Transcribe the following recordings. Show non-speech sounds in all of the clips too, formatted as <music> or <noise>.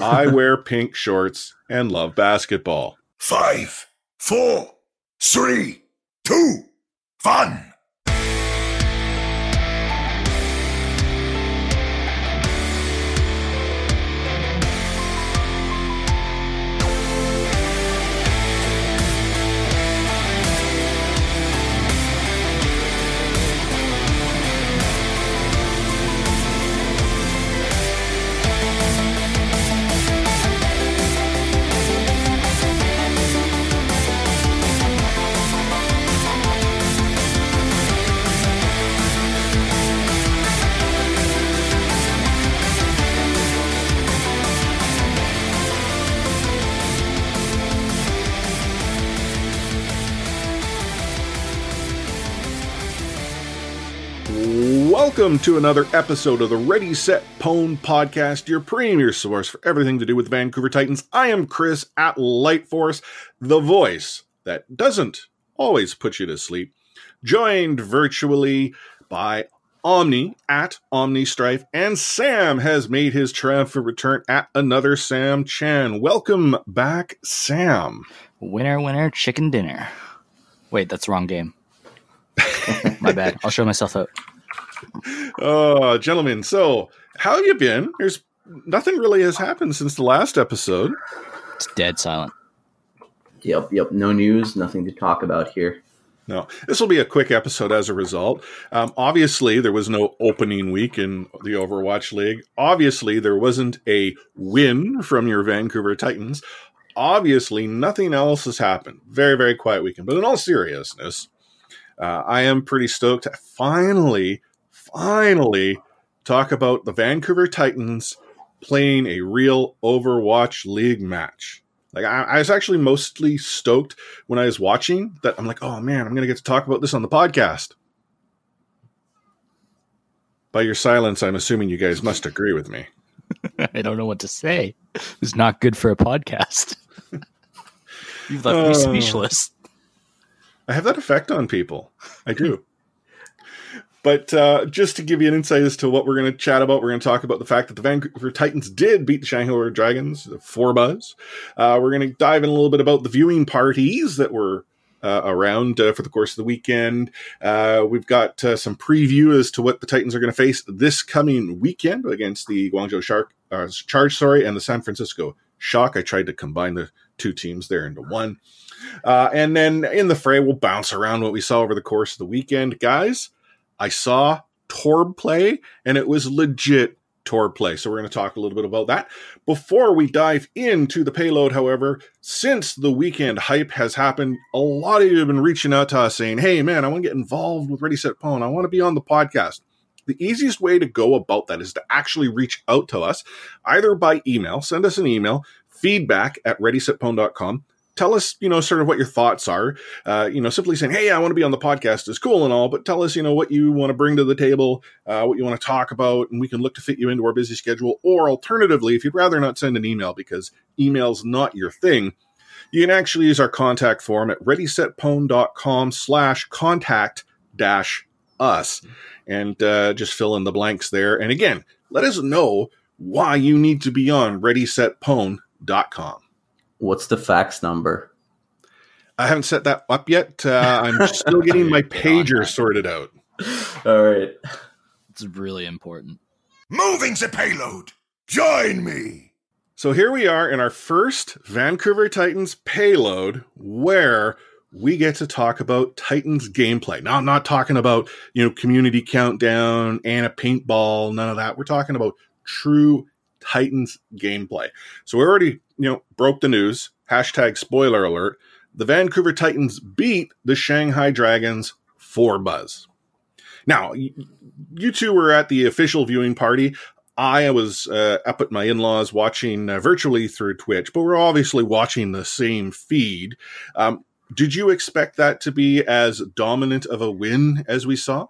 I wear pink shorts and love basketball. Five, four, three, two, one. Welcome to another episode of the Ready Set Pwn podcast, your premier source for everything to do with Vancouver Titans. I am Chris at Lightforce, the voice that doesn't always put you to sleep, joined virtually by Omni at Omni Strife, and Sam has made his triumphant return at another Sam Chan. Welcome back, Sam. Winner, winner, chicken dinner. Wait, that's the wrong game. <laughs> My bad. I'll show myself out. Oh, gentlemen. So, how have you been? There's nothing really has happened since the last episode. It's dead silent. Yep, yep. No news, nothing to talk about here. No, this will be a quick episode as a result. Um, obviously, there was no opening week in the Overwatch League. Obviously, there wasn't a win from your Vancouver Titans. Obviously, nothing else has happened. Very, very quiet weekend. But in all seriousness, uh, I am pretty stoked finally, finally talk about the Vancouver Titans playing a real Overwatch League match. Like I, I, was actually mostly stoked when I was watching that. I'm like, oh man, I'm gonna get to talk about this on the podcast. By your silence, I'm assuming you guys must agree with me. <laughs> I don't know what to say. It's not good for a podcast. <laughs> You've left uh, me speechless. I have that effect on people. I do. But uh, just to give you an insight as to what we're going to chat about, we're going to talk about the fact that the Vancouver Titans did beat the Shanghai Dragons four buzz. Uh, we're going to dive in a little bit about the viewing parties that were uh, around uh, for the course of the weekend. Uh, we've got uh, some preview as to what the Titans are going to face this coming weekend against the Guangzhou Shark Charge, sorry, and the San Francisco Shock. I tried to combine the two teams there into one. and then in the fray, we'll bounce around what we saw over the course of the weekend, guys I saw Torb play, and it was legit Torb play. So we're going to talk a little bit about that. Before we dive into the payload, however, since the weekend hype has happened, a lot of you have been reaching out to us saying, hey, man, I want to get involved with Ready Set Pwn. I want to be on the podcast. The easiest way to go about that is to actually reach out to us either by email, send us an email, feedback at readysetpwn.com, tell us, you know, sort of what your thoughts are. Uh, you know, simply saying, "Hey, I want to be on the podcast" is cool and all, but tell us, you know, what you want to bring to the table, uh, what you want to talk about, and we can look to fit you into our busy schedule. Or alternatively, if you'd rather not send an email because email's not your thing, you can actually use our contact form at readysetpwn.com slash contact dash us and uh, just fill in the blanks there. And again, let us know why you need to be on readysetpwn.com. What's the fax number? I haven't set that up yet. Uh, I'm still <laughs> getting my pager sorted out. All right. It's really important. Moving the payload. Join me. So here we are in our first Vancouver Titans payload where we get to talk about Titans gameplay. Now I'm not talking about, you know, community countdown and a paintball, none of that. We're talking about true Titans gameplay. So we already, you know, broke the news. Hashtag spoiler alert. The Vancouver Titans beat the Shanghai Dragons for Buzz. Now, you two were at the official viewing party. I was uh, up at my in laws watching uh, virtually through Twitch, but we're obviously watching the same feed. Um, did you expect that to be as dominant of a win as we saw?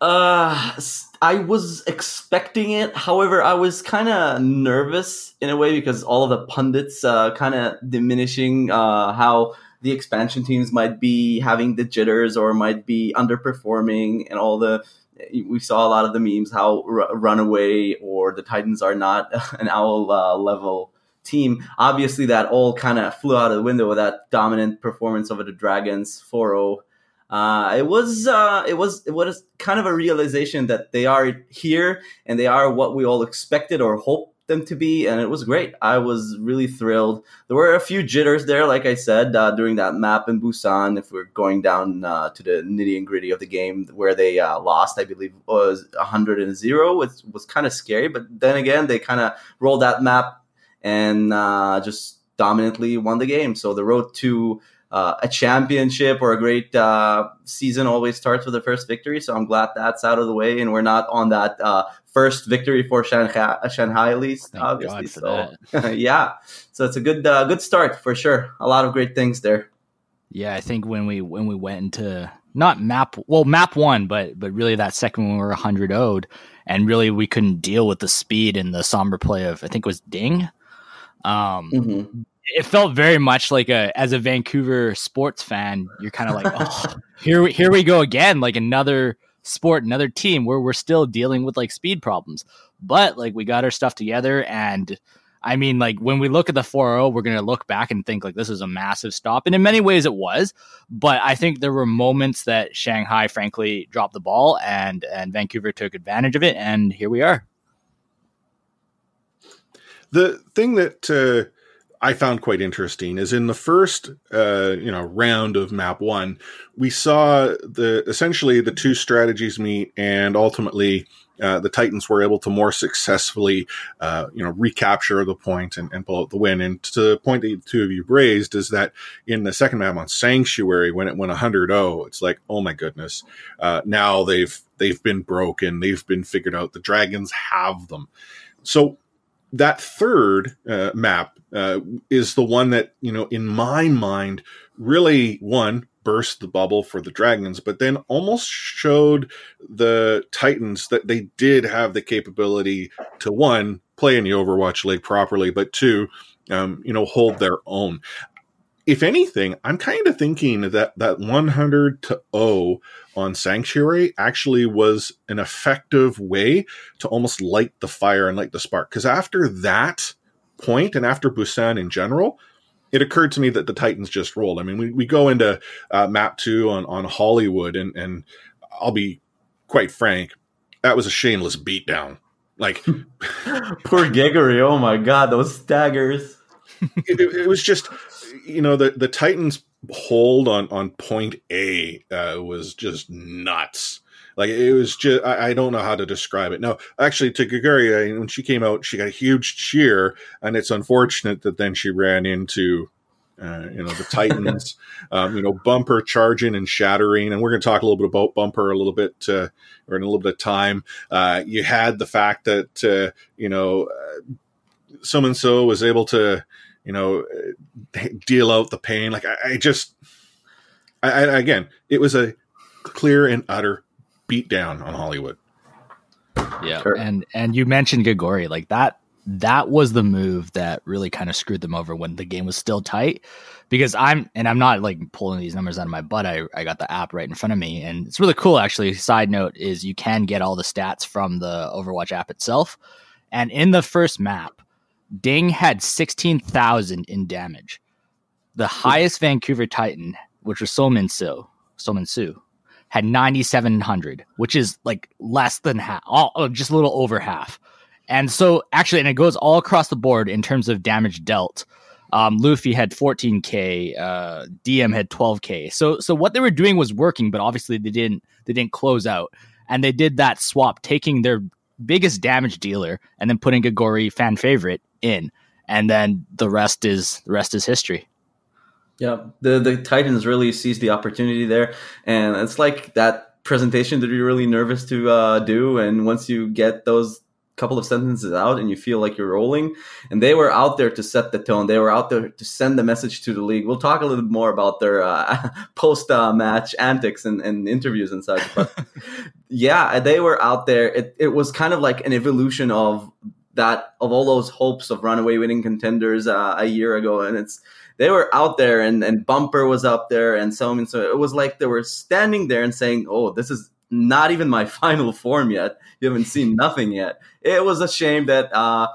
Uh, I was expecting it. However, I was kind of nervous in a way because all of the pundits uh, kind of diminishing uh, how the expansion teams might be having the jitters or might be underperforming and all the we saw a lot of the memes how r- Runaway or the Titans are not <laughs> an owl uh, level team. Obviously, that all kind of flew out of the window with that dominant performance over the Dragons 4-0. Uh, it was uh, it was it was kind of a realization that they are here and they are what we all expected or hoped them to be, and it was great. I was really thrilled. There were a few jitters there, like I said, uh, during that map in Busan. If we're going down uh, to the nitty and gritty of the game, where they uh, lost, I believe was hundred and zero. It was kind of scary, but then again, they kind of rolled that map and uh, just dominantly won the game. So the road to uh, a championship or a great uh, season always starts with the first victory. So I'm glad that's out of the way, and we're not on that uh, first victory for Shanghai, Shanghai at least. Thank obviously, so <laughs> yeah, so it's a good uh, good start for sure. A lot of great things there. Yeah, I think when we when we went into not map well map one, but but really that second when we were hundred owed, and really we couldn't deal with the speed and the Sombra play of I think it was Ding. Um, Mhm. It felt very much like a as a Vancouver sports fan, you're kind of like, oh, <laughs> here we here we go again, like another sport, another team where we're still dealing with like speed problems. But like we got our stuff together and I mean like when we look at the 4-0, we're going to look back and think like this is a massive stop and in many ways it was, but I think there were moments that Shanghai frankly dropped the ball and and Vancouver took advantage of it and here we are. The thing that uh, I found quite interesting is in the first, uh, you know, round of map one, we saw the essentially the two strategies meet, and ultimately uh, the Titans were able to more successfully, uh, you know, recapture the point and, and pull out the win. And to the point that the two of you raised is that in the second map on Sanctuary, when it went 100-0, it's like, oh my goodness, uh, now they've they've been broken, they've been figured out. The Dragons have them. So that third uh, map uh, is the one that you know in my mind really one burst the bubble for the dragons but then almost showed the titans that they did have the capability to one play in the overwatch league properly but two um, you know hold their own if anything i'm kind of thinking that that 100 to 0 on sanctuary actually was an effective way to almost light the fire and light the spark. Because after that point and after Busan in general, it occurred to me that the Titans just rolled. I mean, we, we go into uh, map two on, on Hollywood, and, and I'll be quite frank, that was a shameless beatdown. Like, <laughs> <laughs> Poor Geguri. Oh my god, those staggers. it, it was just, you know, the, the Titans hold on, on point A uh, was just nuts. Like it was just, I, I don't know how to describe it. No, actually, to Geguri, when she came out, she got a huge cheer, and it's unfortunate that then she ran into, uh, you know, the <laughs> Titans, um, you know, Bumper charging and shattering, and we're going to talk a little bit about Bumper a little bit, uh, or in a little bit of time. Uh, you had the fact that, uh, you know, so and so was able to, you know, uh, deal out the pain. Like I, I just, I, I, again, it was a clear and utter beat down on Hollywood. Yeah, Sure. and and you mentioned Geguri, like that. That was the move that really kind of screwed them over when the game was still tight. Because I'm and I'm not like pulling these numbers out of my butt. I, I got the app right in front of me, and it's really cool. Actually, side note is you can get all the stats from the Overwatch app itself. And in the first map, Ding had sixteen thousand in damage. The highest Vancouver Titan, which was SeoMinSoo, Solmin Su, had 9,700, which is like less than half, all, oh, just a little over half. And so, actually, and it goes all across the board in terms of damage dealt. Um, Luffy had 14k, uh, Diem had 12k. So, so what they were doing was working, but obviously they didn't they didn't close out, and they did that swap, taking their biggest damage dealer and then putting a Gori fan favorite in, and then the rest is the rest is history. Yeah, the the Titans really seized the opportunity there, and it's like that presentation that you're really nervous to uh, do. And once you get those couple of sentences out and you feel like you're rolling, and they were out there to set the tone. They were out there to send the message to the league. We'll talk a little bit more about their uh, <laughs> post uh, match antics and, and interviews and such. But <laughs> yeah, they were out there. It it was kind of like an evolution of that of all those hopes of runaway winning contenders uh, a year ago, and it's they were out there and, and bumper was up there and so on and so it was like they were standing there and saying oh this is not even my <laughs> final form yet. You haven't seen nothing yet. It was a shame that uh,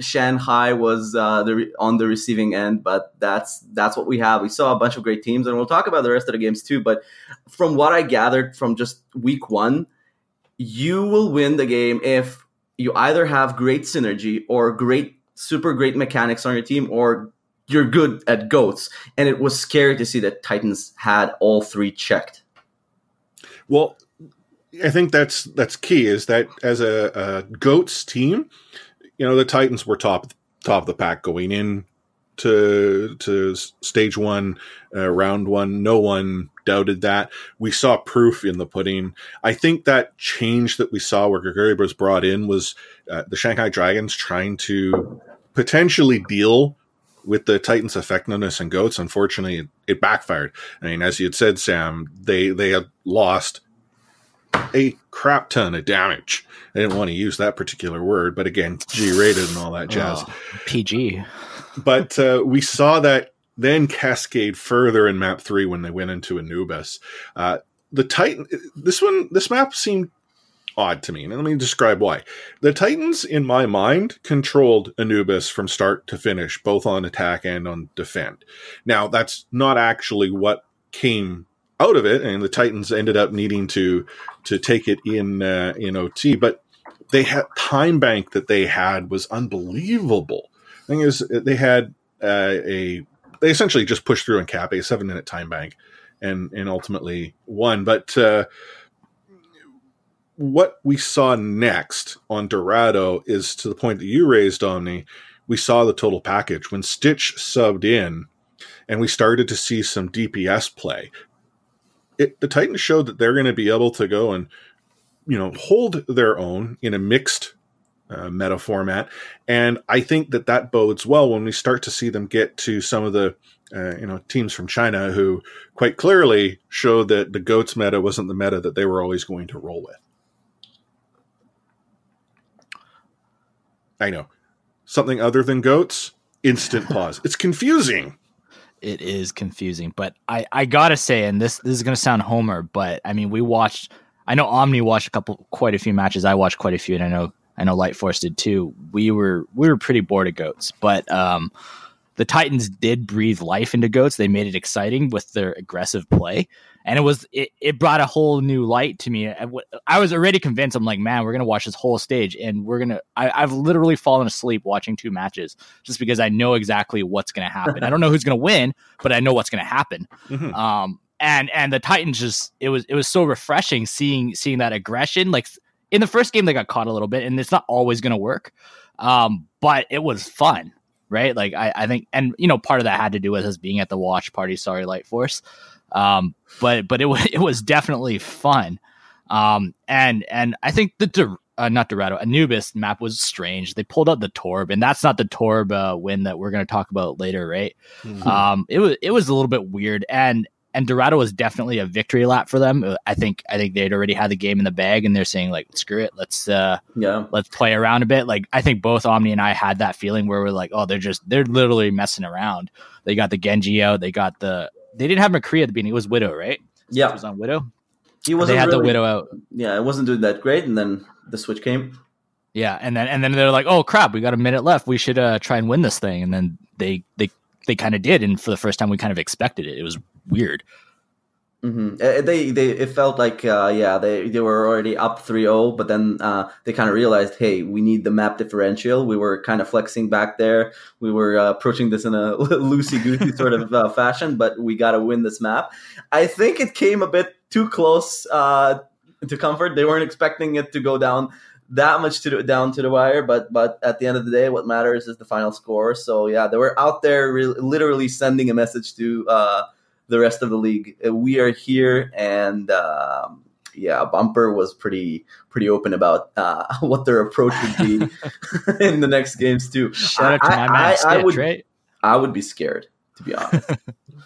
Shanghai was uh, the, on the receiving end, but that's that's what we have. We saw a bunch of great teams, and we'll talk about the rest of the games too. But from what I gathered from just week one, you will win the game if you either have great synergy or great, super great mechanics on your team, or you're good at goats. And it was scary to see that Titans had all three checked. Well, I think that's that's key. Is that as a, a goats team, you know, the Titans were top top of the pack going in to to stage one, uh, round one. No one doubted that. We saw proof in the pudding. I think that change that we saw where Geguri was brought in was uh, the Shanghai Dragons trying to potentially deal with the Titans' effectiveness and goats. Unfortunately, it, it backfired. I mean, as you had said, Sam, they they had lost a crap ton of damage. I didn't want to use that particular word, but again, G rated and all that jazz. Oh, PG. But uh, we saw that then cascade further in map three when they went into Anubis. Uh, the Titan, this one, this map seemed odd to me. And let me describe why. The Titans, in my mind, controlled Anubis from start to finish, both on attack and on defend. Now, that's not actually what came out of it, and the Titans ended up needing to to take it in uh, in OT. But they had time bank that they had was unbelievable. Thing is, they had uh, a they essentially just pushed through in cap a seven minute time bank, and and ultimately won. But uh, what we saw next on Dorado is to the point that you raised, Omni. We saw the total package when Stitch subbed in, and we started to see some DPS play it, the Titans showed that they're going to be able to go and you know hold their own in a mixed uh, meta format, and I think that that bodes well when we start to see them get to some of the uh, you know teams from China who quite clearly showed that the goats meta wasn't the meta that they were always going to roll with. I know something other than goats. Instant pause. It's confusing it is confusing. But I, I gotta say, and this this is gonna sound homer, but I mean, we watched. I know Omni watched a couple, quite a few matches. I watched quite a few, and I know I know Light Force did too. We were we were pretty bored of goats, but um, the Titans did breathe life into goats. They made it exciting with their aggressive play, and it was it, it brought a whole new light to me. I, I was already convinced. I'm like, man, we're gonna watch this whole stage, and we're gonna. I, I've literally fallen asleep watching two matches just because I know exactly what's gonna happen. I don't know who's gonna win, but I know what's gonna happen. Mm-hmm. Um, and and the Titans just it was it was so refreshing seeing seeing that aggression. Like in the first game, they got caught a little bit, and it's not always gonna work. Um, but it was fun right? Like I, I think, and you know, part of that had to do with us being at the watch party. Sorry, Light Force. Um, but but it was <laughs> it was definitely fun. Um, and and I think the uh, not Dorado Anubis map was strange. They pulled out the Torb, and that's not the Torb uh, win that we're going to talk about later, right? Mm-hmm. Um, it was it was a little bit weird, and and Dorado was definitely a victory lap for them. I think I think they'd already had the game in the bag, and they're saying like, "Screw it, let's uh, yeah, let's play around a bit." Like I think both Omni and I had that feeling where we're like, "Oh, they're just they're literally messing around." They got the Genji out, they got the they didn't have McCree at the beginning. It was Widow, right? Yeah, it was on Widow. He wasn't. They had really, the Widow out. Yeah, it wasn't doing that great, and then the switch came. Yeah, and then and then they're like, "Oh crap, we got a minute left. We should uh, try and win this thing." And then they they they kind of did, and for the first time, we kind of expected it. It was weird. Mm-hmm. Uh, they they it felt like uh, yeah they they were already up 3-0 but then uh, they kind of realized hey we need the map differential we were kind of flexing back there we were uh, approaching this in a <laughs> loosey goosey sort of uh, fashion but we got to win this map I think it came a bit too close uh, to comfort they weren't expecting it to go down that much to the, down to the wire but but at the end of the day what matters is the final score so yeah they were out there re- literally sending a message to uh, the rest of the league. Uh, we are here, and um, yeah, Bumper was pretty pretty open about uh, <laughs> what their approach would be <laughs> in the next games too. Shout out to my man I, Stitch, I would, right? I would be scared to be honest.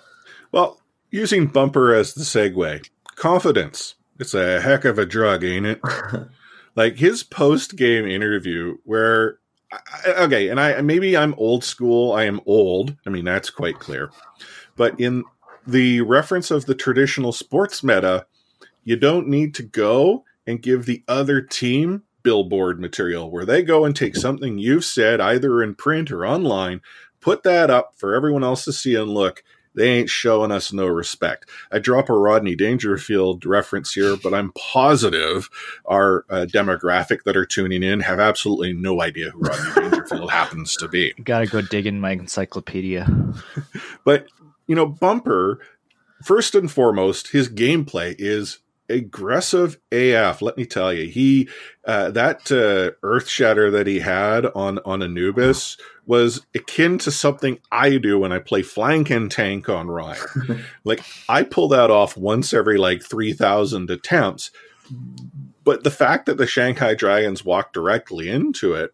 <laughs> well, using Bumper as the segue, confidence. It's a heck of a drug, ain't it? Like his post game interview where okay, and I maybe I'm old school. I am old. I mean, that's quite clear. But in the reference of the traditional sports meta, You don't need to go and give the other team billboard material where they go and take something you've said either in print or online, put that up for everyone else to see and look. They ain't showing us no respect. I drop a Rodney Dangerfield reference here, but I'm positive our uh, demographic that are tuning in have absolutely no idea who Rodney <laughs> Dangerfield happens to be. Gotta go dig in my encyclopedia. <laughs> But, you know, Bumper, first and foremost, his gameplay is aggressive AF. Let me tell you, he uh, that uh, Earth Shatter that he had on on Anubis was akin to something I do when I play flank and tank on Rein. <laughs> like I pull that off once every like three thousand attempts. But the fact that the Shanghai Dragons walked directly into it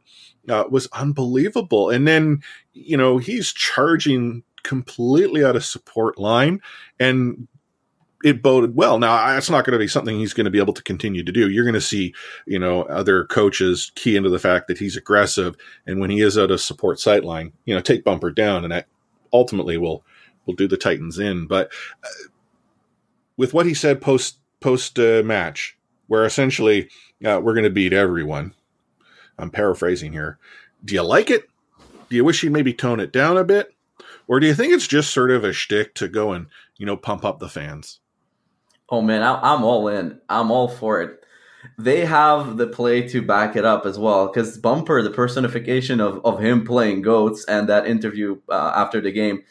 uh, was unbelievable. And then you know he's charging completely out of support line and it boded well. Now, that's not going to be something he's going to be able to continue to do. You're going to see, you know, other coaches key into the fact that he's aggressive, and when he is out of support sight line, you know, take bumper down, and that ultimately will will do the Titans in. But uh, with what he said post post uh, match, where essentially uh, we're going to beat everyone. I'm paraphrasing here. Do you like it? Do you wish he'd maybe tone it down a bit? Or do you think it's just sort of a shtick to go and, you know, pump up the fans? Oh man, I, am all in. I'm all for it. They have the play to back it up as well because Bumper, the personification of, of him playing goats, and that interview uh, after the game.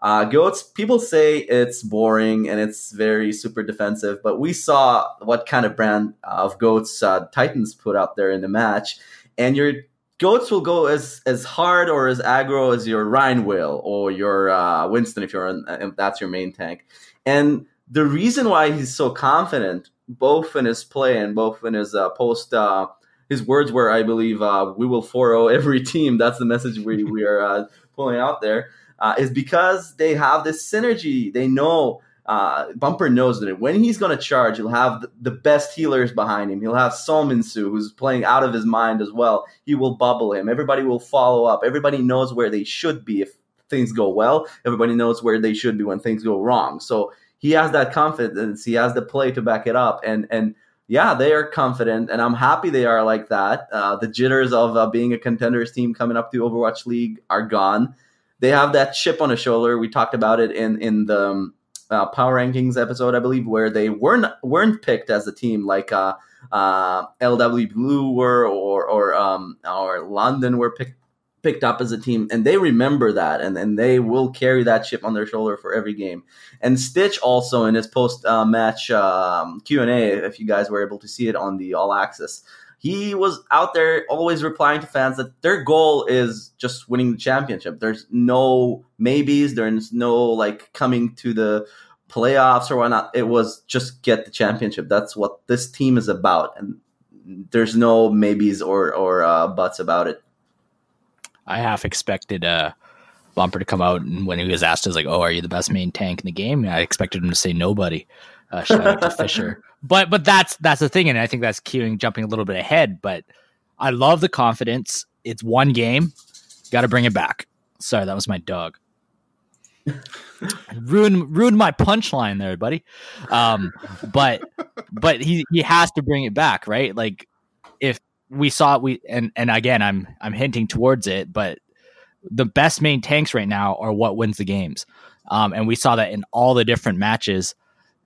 Uh, goats, people say it's boring and it's very super defensive, but we saw what kind of brand of goats uh, Titans put out there in the match, and your goats will go as as hard or as aggro as your Rein will or your uh, Winston if you're in, if that's your main tank, and the reason why he's so confident, both in his play and both in his uh, post, uh, his words were, I believe, uh, "We will 4 every team." That's the message we we are uh, pulling out there. Uh, is because they have this synergy. They know uh, Bumper knows that when he's going to charge, he'll have the best healers behind him. He'll have SeoMinSoo, who's playing out of his mind as well. He will bubble him. Everybody will follow up. Everybody knows where they should be if things go well. Everybody knows where they should be when things go wrong. So he has that confidence. He has the play to back it up, and and yeah, they are confident, and I'm happy they are like that. Uh, the jitters of uh, being a contenders team coming up to Overwatch League are gone. They have that chip on the shoulder. We talked about it in in the um, uh, power rankings episode, I believe, where they weren't weren't picked as a team like uh, uh, LW Blue were or or um, or London were picked picked up as a team and they remember that and, and they will carry that chip on their shoulder for every game. And stitch also in his post uh, match um, q&a if you guys were able to see it on the all access he was out there always replying to fans that their goal is just winning the championship. There's no maybes there's no like coming to the playoffs or whatnot. It was just get the championship. That's what this team is about and there's no maybes or or uh, buts about it I half expected uh, Bumper to come out and when he was asked, "Is like, oh, are you the best main tank in the game?" I expected him to say nobody. Uh, shout out to <laughs> Fissure, but but that's that's the thing, and I think that's queuing jumping a little bit ahead. But I love the confidence. It's one game, got to bring it back. Sorry, that was my dog. <laughs> ruined ruined my punchline there, buddy. Um, but but he he has to bring it back, right? Like if we saw we and and again I'm I'm hinting towards it, but the best main tanks right now are what wins the games. Um, and we saw that in all the different matches.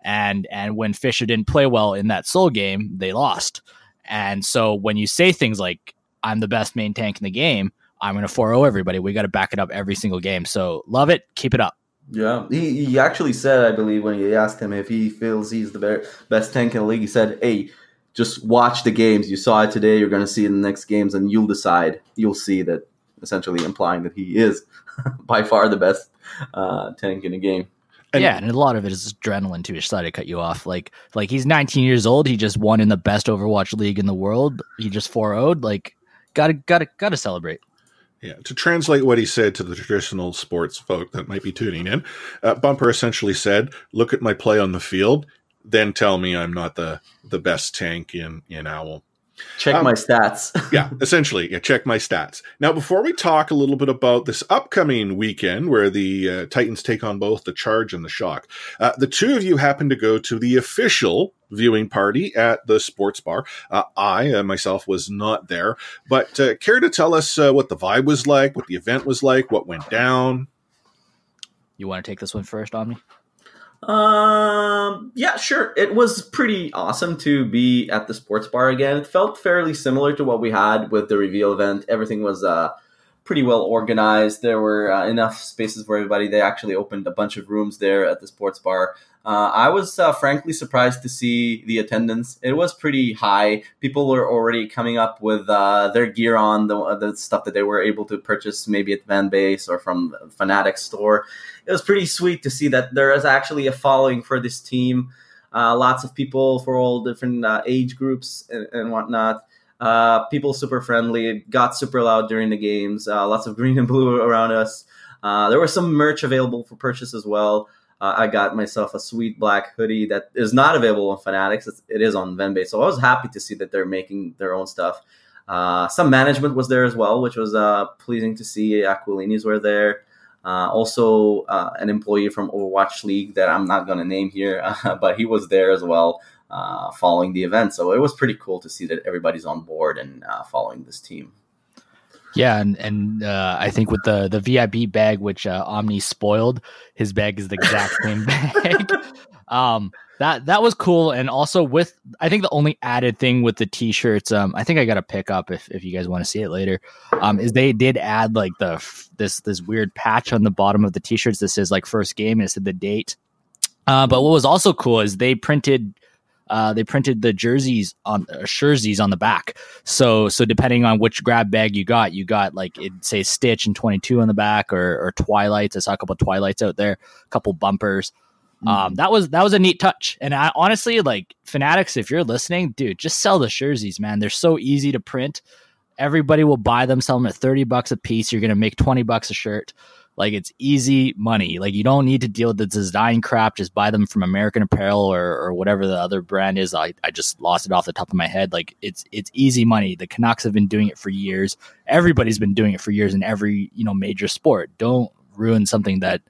And and when Fissure didn't play well in that Seoul game, they lost. And so when you say things like "I'm the best main tank in the game," I'm going to 4-0 everybody. We got to back it up every single game. So love it, keep it up. Yeah, he, he actually said, I believe, when you asked him if he feels he's the best tank in the league, he said, "Hey, just watch the games. You saw it today. You're going to see it in the next games, and you'll decide. You'll see that essentially implying that he is <laughs> by far the best uh, tank in the game. And yeah, and a lot of it is adrenaline too. Sorry to cut you off. Like, like he's 19 years old. He just won in the best Overwatch league in the world. He just 4 0 Like, gotta, gotta, gotta celebrate. Yeah, to translate what he said to the traditional sports folk that might be tuning in, uh, Bumper essentially said, "Look at my play on the field then tell me I'm not the the best tank in in Owl. Check Um, my stats. <laughs> yeah, essentially, yeah, check my stats. Now, before we talk a little bit about this upcoming weekend where the uh, Titans take on both the Charge and the Shock, uh, the two of you happen to go to the official viewing party at the sports bar. Uh, I uh, myself was not there, but uh, care to tell us uh, what the vibe was like, what the event was like, what went down? You want to take this one first, Omni? Um, yeah, sure. It was pretty awesome to be at the sports bar again. It felt fairly similar to what we had with the reveal event. Everything was uh, pretty well organized. There were uh, enough spaces for everybody. They actually opened a bunch of rooms there at the sports bar. Uh, I was uh, frankly surprised to see the attendance. It was pretty high. People were already coming up with uh, their gear on, the, the stuff that they were able to purchase maybe at Vanbase or from Fanatics store it was pretty sweet to see that there is actually a following for this team. Uh, lots of people for all different uh, age groups and, and whatnot. Uh, people super friendly. It got super loud during the games. Lots of green and blue <laughs> around us. There was some merch available for purchase as well. Uh, I got myself a sweet black hoodie that is not available on Fanatics. It's, it is on Vanbase. So I was happy to see that they're making their own stuff. some management was there as well, which was pleasing to see. Aquilinis were there. Uh, also, uh, an employee from Overwatch League that I'm not going to name here, uh, <laughs> but he was there as well uh, following the event. So it was pretty cool to see that everybody's on board and uh, following this team. Yeah, and and uh, I think with the the VIP bag, which uh, Omni spoiled, his bag is the exact <laughs> same bag. um, that that was cool, and also with I think the only added thing with the t-shirts, um, I think I got to pick up if if you guys want to see it later, um, is they did add like the this this weird patch on the bottom of the t-shirts that says like first game and it said the date. Uh, but what was also cool is they printed uh, they printed the jerseys on uh, jerseys on the back. So so depending on which grab bag you got, you got like it say Stitch and twenty two on the back or, or Twilights. I saw a couple Twilights out there, a couple bumpers. Mm-hmm. Um, that was that was a neat touch. And I honestly like Fanatics. If you're listening, dude, just sell the jerseys, man. They're so easy to print. Everybody will buy them, sell them at thirty bucks a piece. You're gonna make twenty bucks a shirt. Like it's easy money. Like you don't need to deal with the design crap. Just buy them from American Apparel or, or whatever the other brand is. I, I just lost it off the top of my head. Like it's it's easy money. The Canucks have been doing it for years. Everybody's been doing it for years in every you know major sport. Don't ruin something that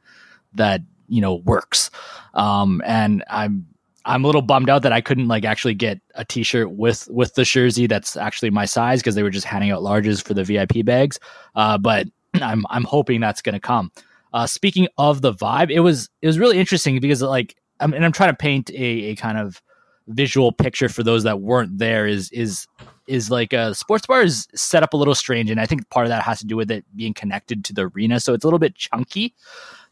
that you know works. Um, and I'm I'm a little bummed out that I couldn't like actually get a T-shirt with with the jersey that's actually my size because they were just handing out larges for the VIP bags. Uh, but I'm I'm hoping that's going to come. Uh, speaking of the vibe, it was it was really interesting because like I'm, and I'm trying to paint a, a kind of visual picture for those that weren't there. Is is is like a sports bar is set up a little strange, and I think part of that has to do with it being connected to the arena, so it's a little bit chunky.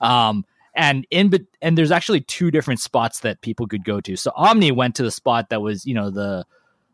Um, and in but and there's actually two different spots that people could go to. So Omni went to the spot that was you know the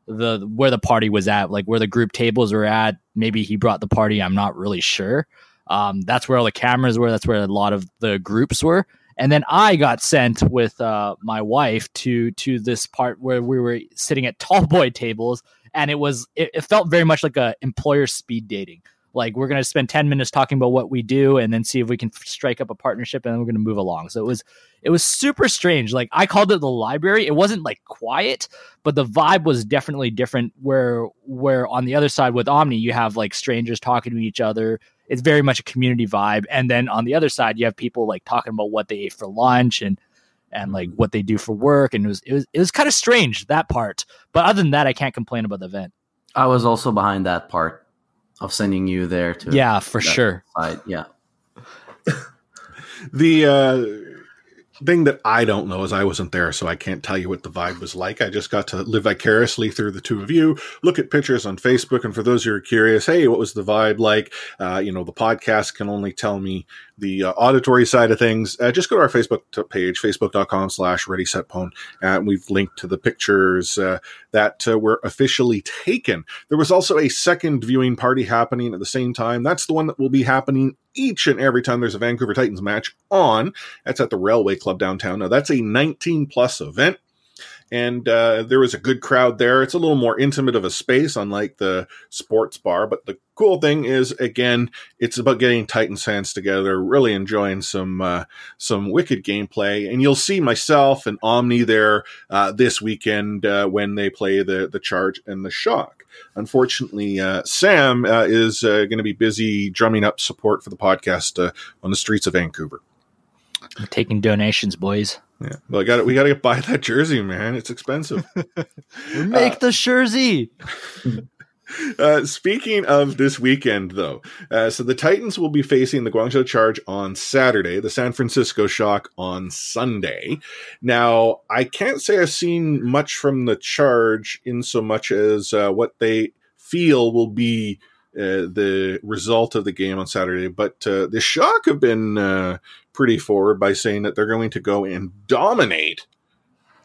the where the party was at, like where the group tables were at. Maybe he brought the party. I'm not really sure. Um, that's where all the cameras were. That's where a lot of the groups were. And then I got sent with uh, my wife to to this part where we were sitting at tall boy tables, and it was it, it felt very much like a employer speed dating. Like we're gonna spend ten minutes talking about what we do, and then see if we can strike up a partnership, and then we're gonna move along. So it was it was super strange. Like I called it the library. It wasn't like quiet, but the vibe was definitely different. Where where on the other side with Omni, you have like strangers talking to each other. It's very much a community vibe. And then on the other side, you have people like talking about what they ate for lunch and and like what they do for work. And it was it was it was kind of strange that part. But other than that, I can't complain about the event. I was also behind that part of sending you there to yeah for sure side. yeah <laughs> the uh thing that I don't know is I wasn't there, so I can't tell you what the vibe was like. I just got to live vicariously through the two of you, look at pictures on Facebook, and for those who are curious, hey, what was the vibe like? Uh, you know, the podcast can only tell me the uh, auditory side of things. Uh, just go to our Facebook page, facebook.com slash ready set pwn, and we've linked to the pictures uh, that uh, were officially taken. There was also a second viewing party happening at the same time. That's the one that will be happening each and every time there's a Vancouver Titans match on. That's at the Railway Club downtown. Now, that's a 19 plus event. And uh, there was a good crowd there. It's a little more intimate of a space, unlike the sports bar. But the cool thing is, again, it's about getting Titans fans together, really enjoying some uh, some wicked gameplay. And you'll see myself and Omni there uh, this weekend uh, when they play the the Charge and the Shock. Unfortunately, uh, Sam uh, is going to be busy drumming up support for the podcast on the streets of Vancouver. taking donations, boys. Yeah, well, I got. We got to buy that jersey, man. It's expensive. <laughs> Make uh, the jersey. <laughs> Uh, speaking of this weekend, though, uh, so the Titans will be facing the Guangzhou Charge on Saturday, the San Francisco Shock on Sunday. Now, I can't say I've seen much from the Charge in so much as uh, what they feel will be uh, the result of the game on Saturday. But uh, the Shock have been uh, pretty forward by saying that they're going to go and dominate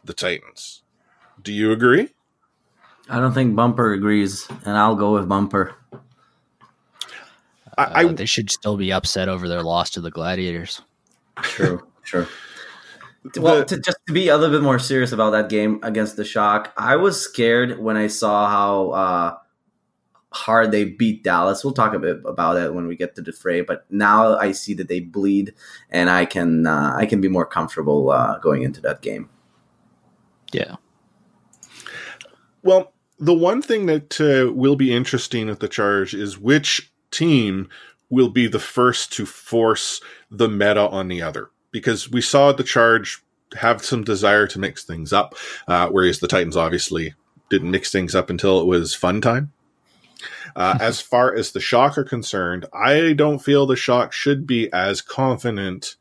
the Titans. Do you agree? I don't think Bumper agrees, and I'll go with Bumper. I, I uh, they should still be upset over their loss to the Gladiators. True, true. Well, to, just to be a little bit more serious about that game against the Shock, I was scared when I saw how uh, hard they beat Dallas. We'll talk a bit about it when we get to the fray. But now I see that they bleed, and I can uh, I can be more comfortable uh, going into that game. Yeah. Well, the one thing that uh, will be interesting at the charge is which team will be the first to force the meta on the other, because we saw the charge have some desire to mix things up, uh, whereas the Titans obviously didn't mix things up until it was fun time. Uh, <laughs> as far as the shock are concerned, I don't feel the shock should be as confident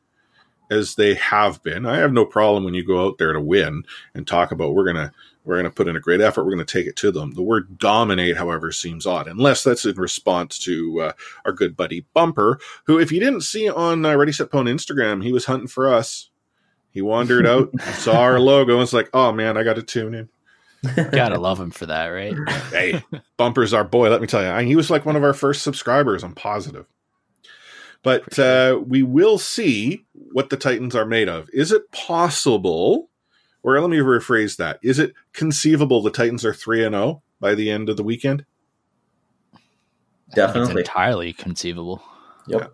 as they have been. I have no problem when you go out there to win and talk about we're gonna we're gonna put in a great effort. We're gonna take it to them. The word dominate, however, seems odd, unless that's in response to uh, our good buddy Bumper, who, if you didn't see on uh, Ready Set Pwn Instagram, he was hunting for us. He wandered out, <laughs> saw our logo, and was like, "Oh man, I got to tune in." <laughs> Gotta love him for that, right? hey, Bumper's our boy. Let me tell you, I, he was like one of our first subscribers. I'm positive. But uh, we will see what the Titans are made of. Is it possible, or let me rephrase that: Is it conceivable the Titans are three and zero oh by the end of the weekend? Definitely, entirely conceivable. Yep, yeah,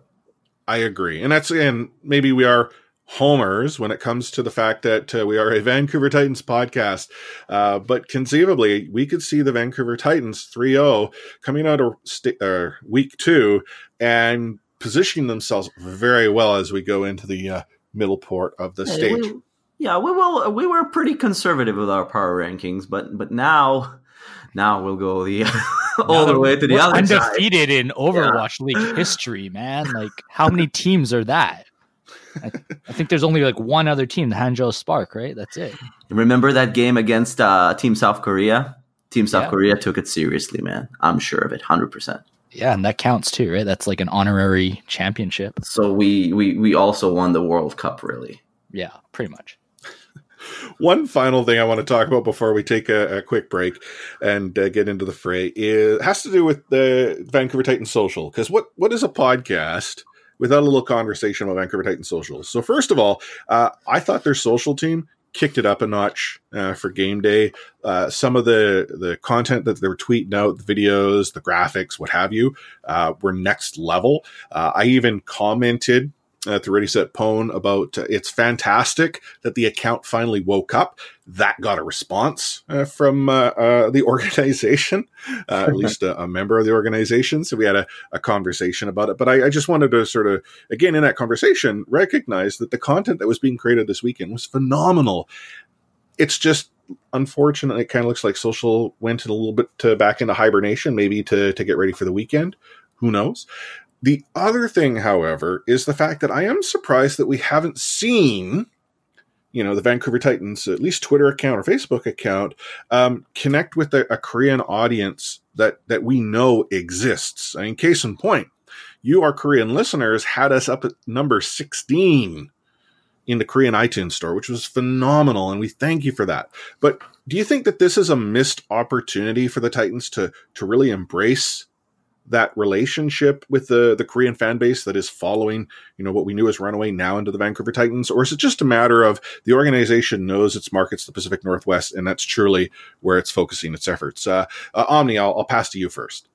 I agree, and that's and maybe we are homers when it comes to the fact that uh, we are a Vancouver Titans podcast. Uh, but conceivably, we could see the Vancouver Titans 3 0 coming out of st- uh, week two and positioning themselves very well as we go into the uh, middle port of the hey, stage. We, yeah, we will. We were pretty conservative with our power rankings, but but now now we'll go the <laughs> all the way to the other undefeated side. in Overwatch yeah. League history, man. Like how many teams are that? I, I, think there's only like one other team, the Hangzhou Spark, right? That's it. Remember that game against uh, Team South Korea? Team South yeah. Korea took it seriously, man. I'm sure of it, hundred percent. Yeah, and that counts too, right? That's like an honorary championship. So we we we also won the World Cup, really. Yeah, pretty much. <laughs> One final thing I want to talk about before we take a, a quick break and uh, get into the fray is has to do with the Vancouver Titan Social. Because what what is a podcast? Without a little conversation about Vancouver Titan socials. So first of all, uh, I thought their social team kicked it up a notch uh, for game day. Uh, some of the the content that they were tweeting out, the videos, the graphics, what have you, uh, were next level. Uh, I even commented at the Ready Set Pwn about uh, it's fantastic that the account finally woke up. That got a response uh, from uh, uh the <laughs> organization, uh, at least a, a, member of the organization. So we had a, a conversation about it. But I, I, just wanted to sort of, again, in that conversation, recognize that the content that was being created this weekend was phenomenal. It's just unfortunate. It kind of looks like social went a little bit to back into hibernation, maybe to to get ready for the weekend. Who knows? The other thing, however, is the fact that I am surprised that we haven't seen, you know, the Vancouver Titans, at least Twitter account or Facebook account, um, connect with a, a Korean audience that that we know exists. I mean, case in point, you, our Korean listeners, had us up at number sixteen in the Korean iTunes store, which was phenomenal, and we thank you for that. But do you think that this is a missed opportunity for the Titans to to really embrace that relationship with the the Korean fan base that is following, you know, what we knew as Runaway now into the Vancouver Titans, or is it just a matter of the organization knows its markets, the Pacific Northwest, and that's truly where it's focusing its efforts? Uh, uh, Omni, I'll, I'll pass to you first.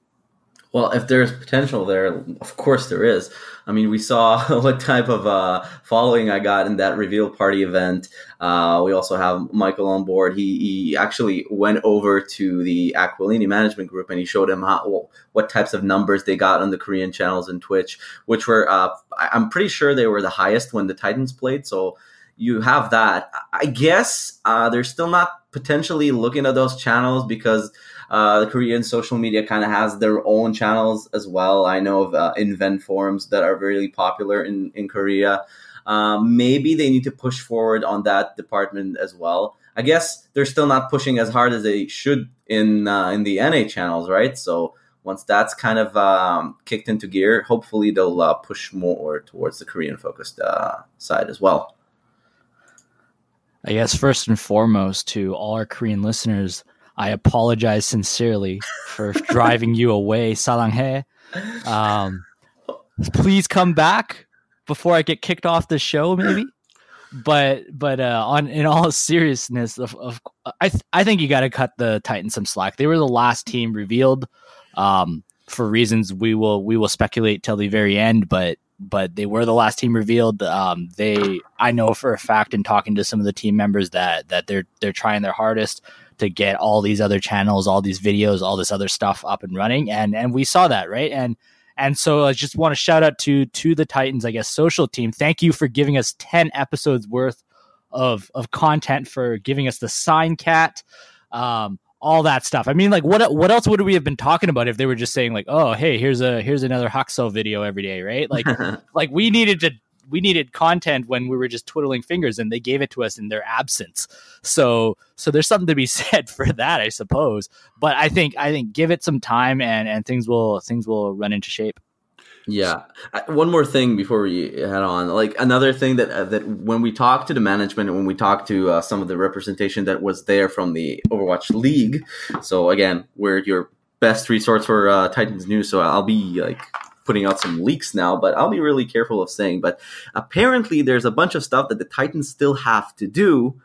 Well, if there's potential there, of course there is. I mean, we saw <laughs> what type of uh, following I got in that reveal party event. Uh, we also have Michael on board. He, he actually went over to the Aquilini management group and he showed him how, what types of numbers they got on the Korean channels and Twitch, which were, uh, I'm pretty sure they were the highest when the Titans played. So you have that. I guess uh, they're still not potentially looking at those channels because – uh, the Korean social media kind of has their own channels as well. I know of uh, Inven forums that are really popular in, in Korea. Um, maybe they need to push forward on that department as well. I guess they're still not pushing as hard as they should in uh, in the NA channels, right? So once that's kind of um, kicked into gear, hopefully they'll uh, push more towards the Korean focused uh, side as well. I guess first and foremost to all our Korean listeners, I apologize sincerely for driving you away, Salanghe. Um, please come back before I get kicked off the show, maybe. But but uh, on in all seriousness, of, of I th- I think you got to cut the Titans some slack. They were the last team revealed um, for reasons we will we will speculate till the very end. But but they were the last team revealed. Um, they I know for a fact in talking to some of the team members that that they're they're trying their hardest to get all these other channels, all these videos, all this other stuff up and running. And and we saw that, right? And and so I just want to shout out to to the Titans, I guess, social team. Thank you for giving us 10 episodes worth of of content for giving us the sign cat. Um, all that stuff. I mean, like, what what else would we have been talking about if they were just saying like, "Oh, hey, here's a here's another Hakuso video every day," right? Like, <laughs> like we needed to we needed content when we were just twiddling fingers and they gave it to us in their absence so so there's something to be <laughs> said for that i suppose but i think i think give it some time and and things will things will run into shape yeah. One more thing before we head on, like another thing that uh, that when we talk to the management and when we talk to uh, some of the representation that was there from the Overwatch League. So again, we're your best resource for uh, Titans news. So I'll be like putting out some leaks now, but I'll be really careful of saying. But apparently, there's a bunch of stuff that the Titans still have to do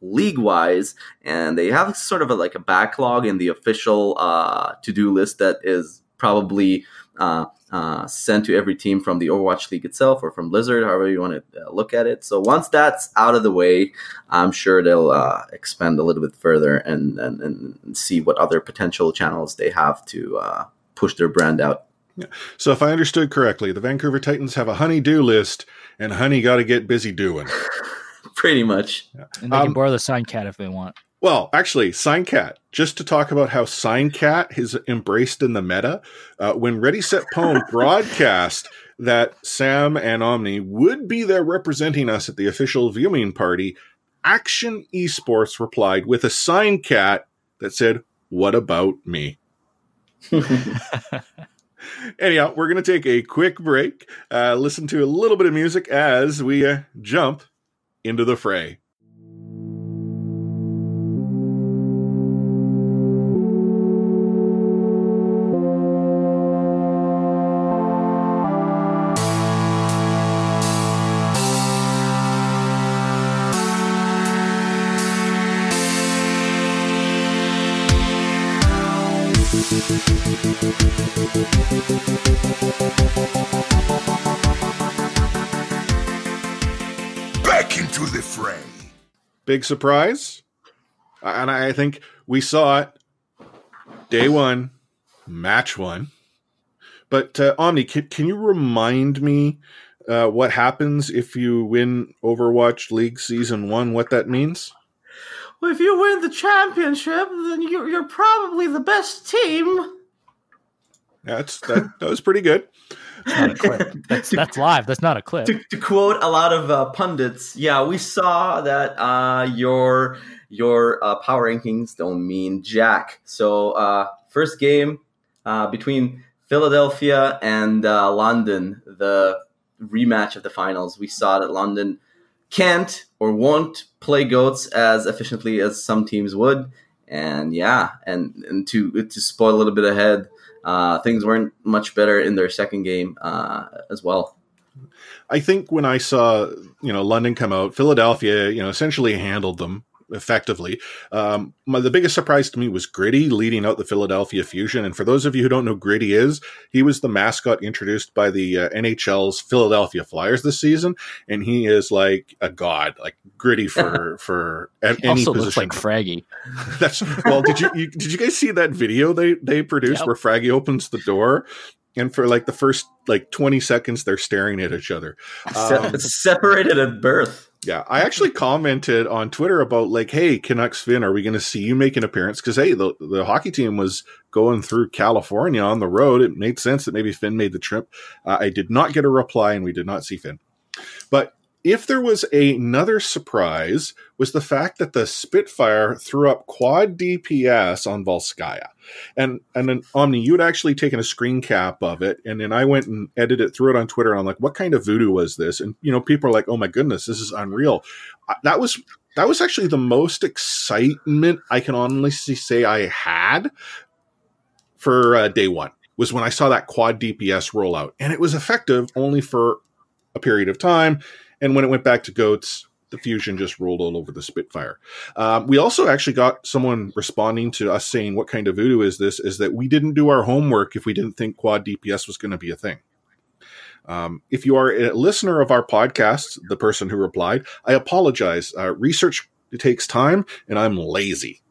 league wise, and they have sort of a, like a backlog in the official uh, to do list that is probably. Uh, uh, sent to every team from the Overwatch League itself or from Blizzard, however you want to uh, look at it. So once that's out of the way, I'm sure they'll uh, expand a little bit further and, and, and see what other potential channels they have to uh, push their brand out. Yeah. So if I understood correctly, the Vancouver Titans have a honey-do list, and honey got to get busy doing. <laughs> Pretty much. Yeah. And they um, can borrow the sign cat if they want. Well, actually, Sign-Cat, just to talk about how Sign-Cat is embraced in the meta, uh, when Ready Set Pwn <laughs> broadcast that Sam and Omni would be there representing us at the official viewing party, Action Esports replied with a Sign-Cat that said, What about me? <laughs> Anyhow, we're going to take a quick break, uh, listen to a little bit of music as we uh, jump into the fray. Big surprise. And I think we saw it day one, match one. But uh, Omni, can, can you remind me uh, what happens if you win Overwatch League Season One? What that means? Well, if you win the championship, then you're, you're probably the best team. That's that, that was pretty good. That's, <laughs> that's, that's, live. That's not a clip. To, to quote a lot of uh, pundits, yeah, we saw that uh, your your uh, power rankings don't mean jack. So uh, first game uh, between Philadelphia and uh, London, the rematch of the finals. We saw that London can't or won't play goats as efficiently as some teams would, and yeah, and and to to spoil a little bit ahead uh, things weren't much better in their second game uh, as well. I think when I saw you know London come out, Philadelphia you know essentially handled them effectively. Um, my, the biggest surprise to me was Gritty leading out the Philadelphia Fusion. And for those of you who don't know Gritty is, he was the mascot introduced by the uh, NHL's Philadelphia Flyers this season, and he is like a god, like Gritty for <laughs> for a- He any also position. looks like Fraggy. <laughs> That's well. Did you, you did you guys see that video they they produced Yep. where Fraggy opens the door? And for like the first like twenty seconds, they're staring at each other. Um, it's separated at birth. Yeah, I actually commented on Twitter about like, "Hey, Canucks Fin, are we going to see you make an appearance?" Because hey, the the hockey team was going through California on the road. It made sense that maybe Fin made the trip. Uh, I did not get a reply, and we did not see Fin. But if there was another surprise, was the fact that the Spitfire threw up quad DPS on Volskaya, and and then Omni, you had actually taken a screen cap of it, and then I went and edited it, it on Twitter, and I'm like, "What kind of voodoo was this?" And you know, people are like, "Oh my goodness, this is unreal." That was that was actually the most excitement I can honestly say I had for uh, day one was when I saw that quad DPS rollout, and it was effective only for a period of time. And when it went back to goats, the fusion just rolled all over the Spitfire. Um, we also actually got someone responding to us saying, "What kind of voodoo is this?" Is that we didn't do our homework if we didn't think quad DPS was going to be a thing. Um, if you are a listener of our podcast, the person who replied, I apologize. Uh, research takes time, and I'm lazy.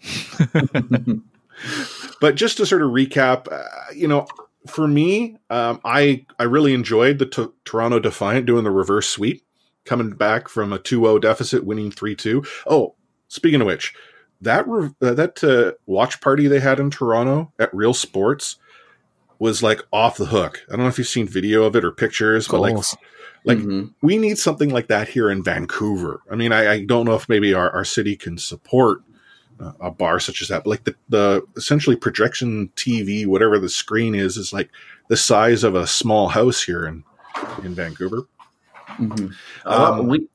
<laughs> but just to sort of recap, uh, you know, for me, um, I I really enjoyed the t- Toronto Defiant doing the reverse sweep, coming back from a 2-0 deficit, winning 3-2. Oh, speaking of which, that re- uh, that uh, watch party they had in Toronto at Real Sports was like off the hook. I don't know if you've seen video of it or pictures, but like Goals. like Mhm. we need something like that here in Vancouver. I mean, I, I don't know if maybe our, our city can support uh, a bar such as that, but like the, the essentially projection TV, whatever the screen is, is like the size of a small house here in, in Vancouver. Mhm. Uh, Um, we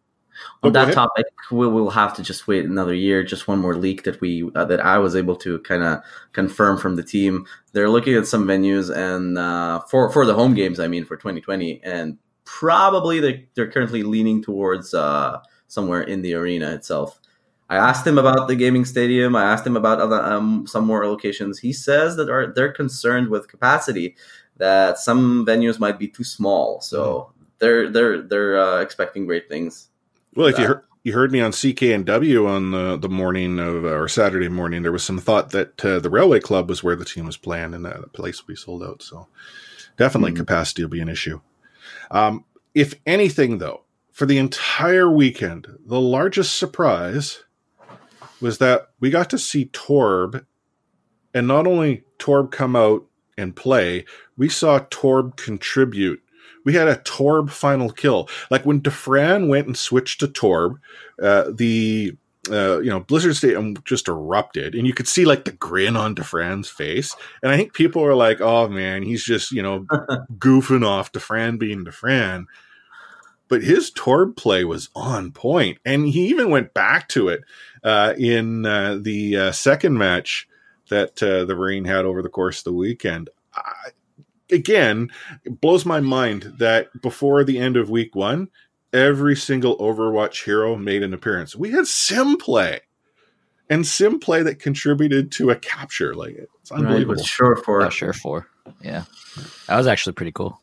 oh, on that topic, we will have to just wait another year. Just one more leak that we uh, that I was able to kind of confirm from the team. They're looking at some venues and uh, for for the home games. I mean, for 2020, and probably they they're currently leaning towards uh, somewhere in the arena itself. I asked him about the gaming stadium. I asked him about other um, some more locations. He says that are they're concerned with capacity, that some venues might be too small. So they're they're they're uh, expecting great things. Well, if you heard, you heard me on CKNW on the, the morning of or Saturday morning, there was some thought that uh, the Railway Club was where the team was planned, and that place will be sold out. So definitely Mhm. capacity will be an issue. Um, if anything, though, for the entire weekend, the largest surprise was that we got to see Torb, and not only Torb come out and play, we saw Torb contribute. We had a Torb final kill. Like when Dafran went and switched to Torb, uh, the uh, you know Blizzard Stadium just erupted, and you could see like the grin on Dafran's face. And I think people were like, "Oh man, he's just you know <laughs> goofing off Dafran being Dafran." But his Torb play was on point, and he even went back to it uh, in uh, the uh, second match that uh, the Marine had over the course of the weekend. I, again, it blows my mind that before the end of week one, every single Overwatch hero made an appearance. We had Sym play and Sym play that contributed to a capture. Like it's Right, unbelievable. but Surefour Oh, Surefour. Yeah. That was actually pretty cool.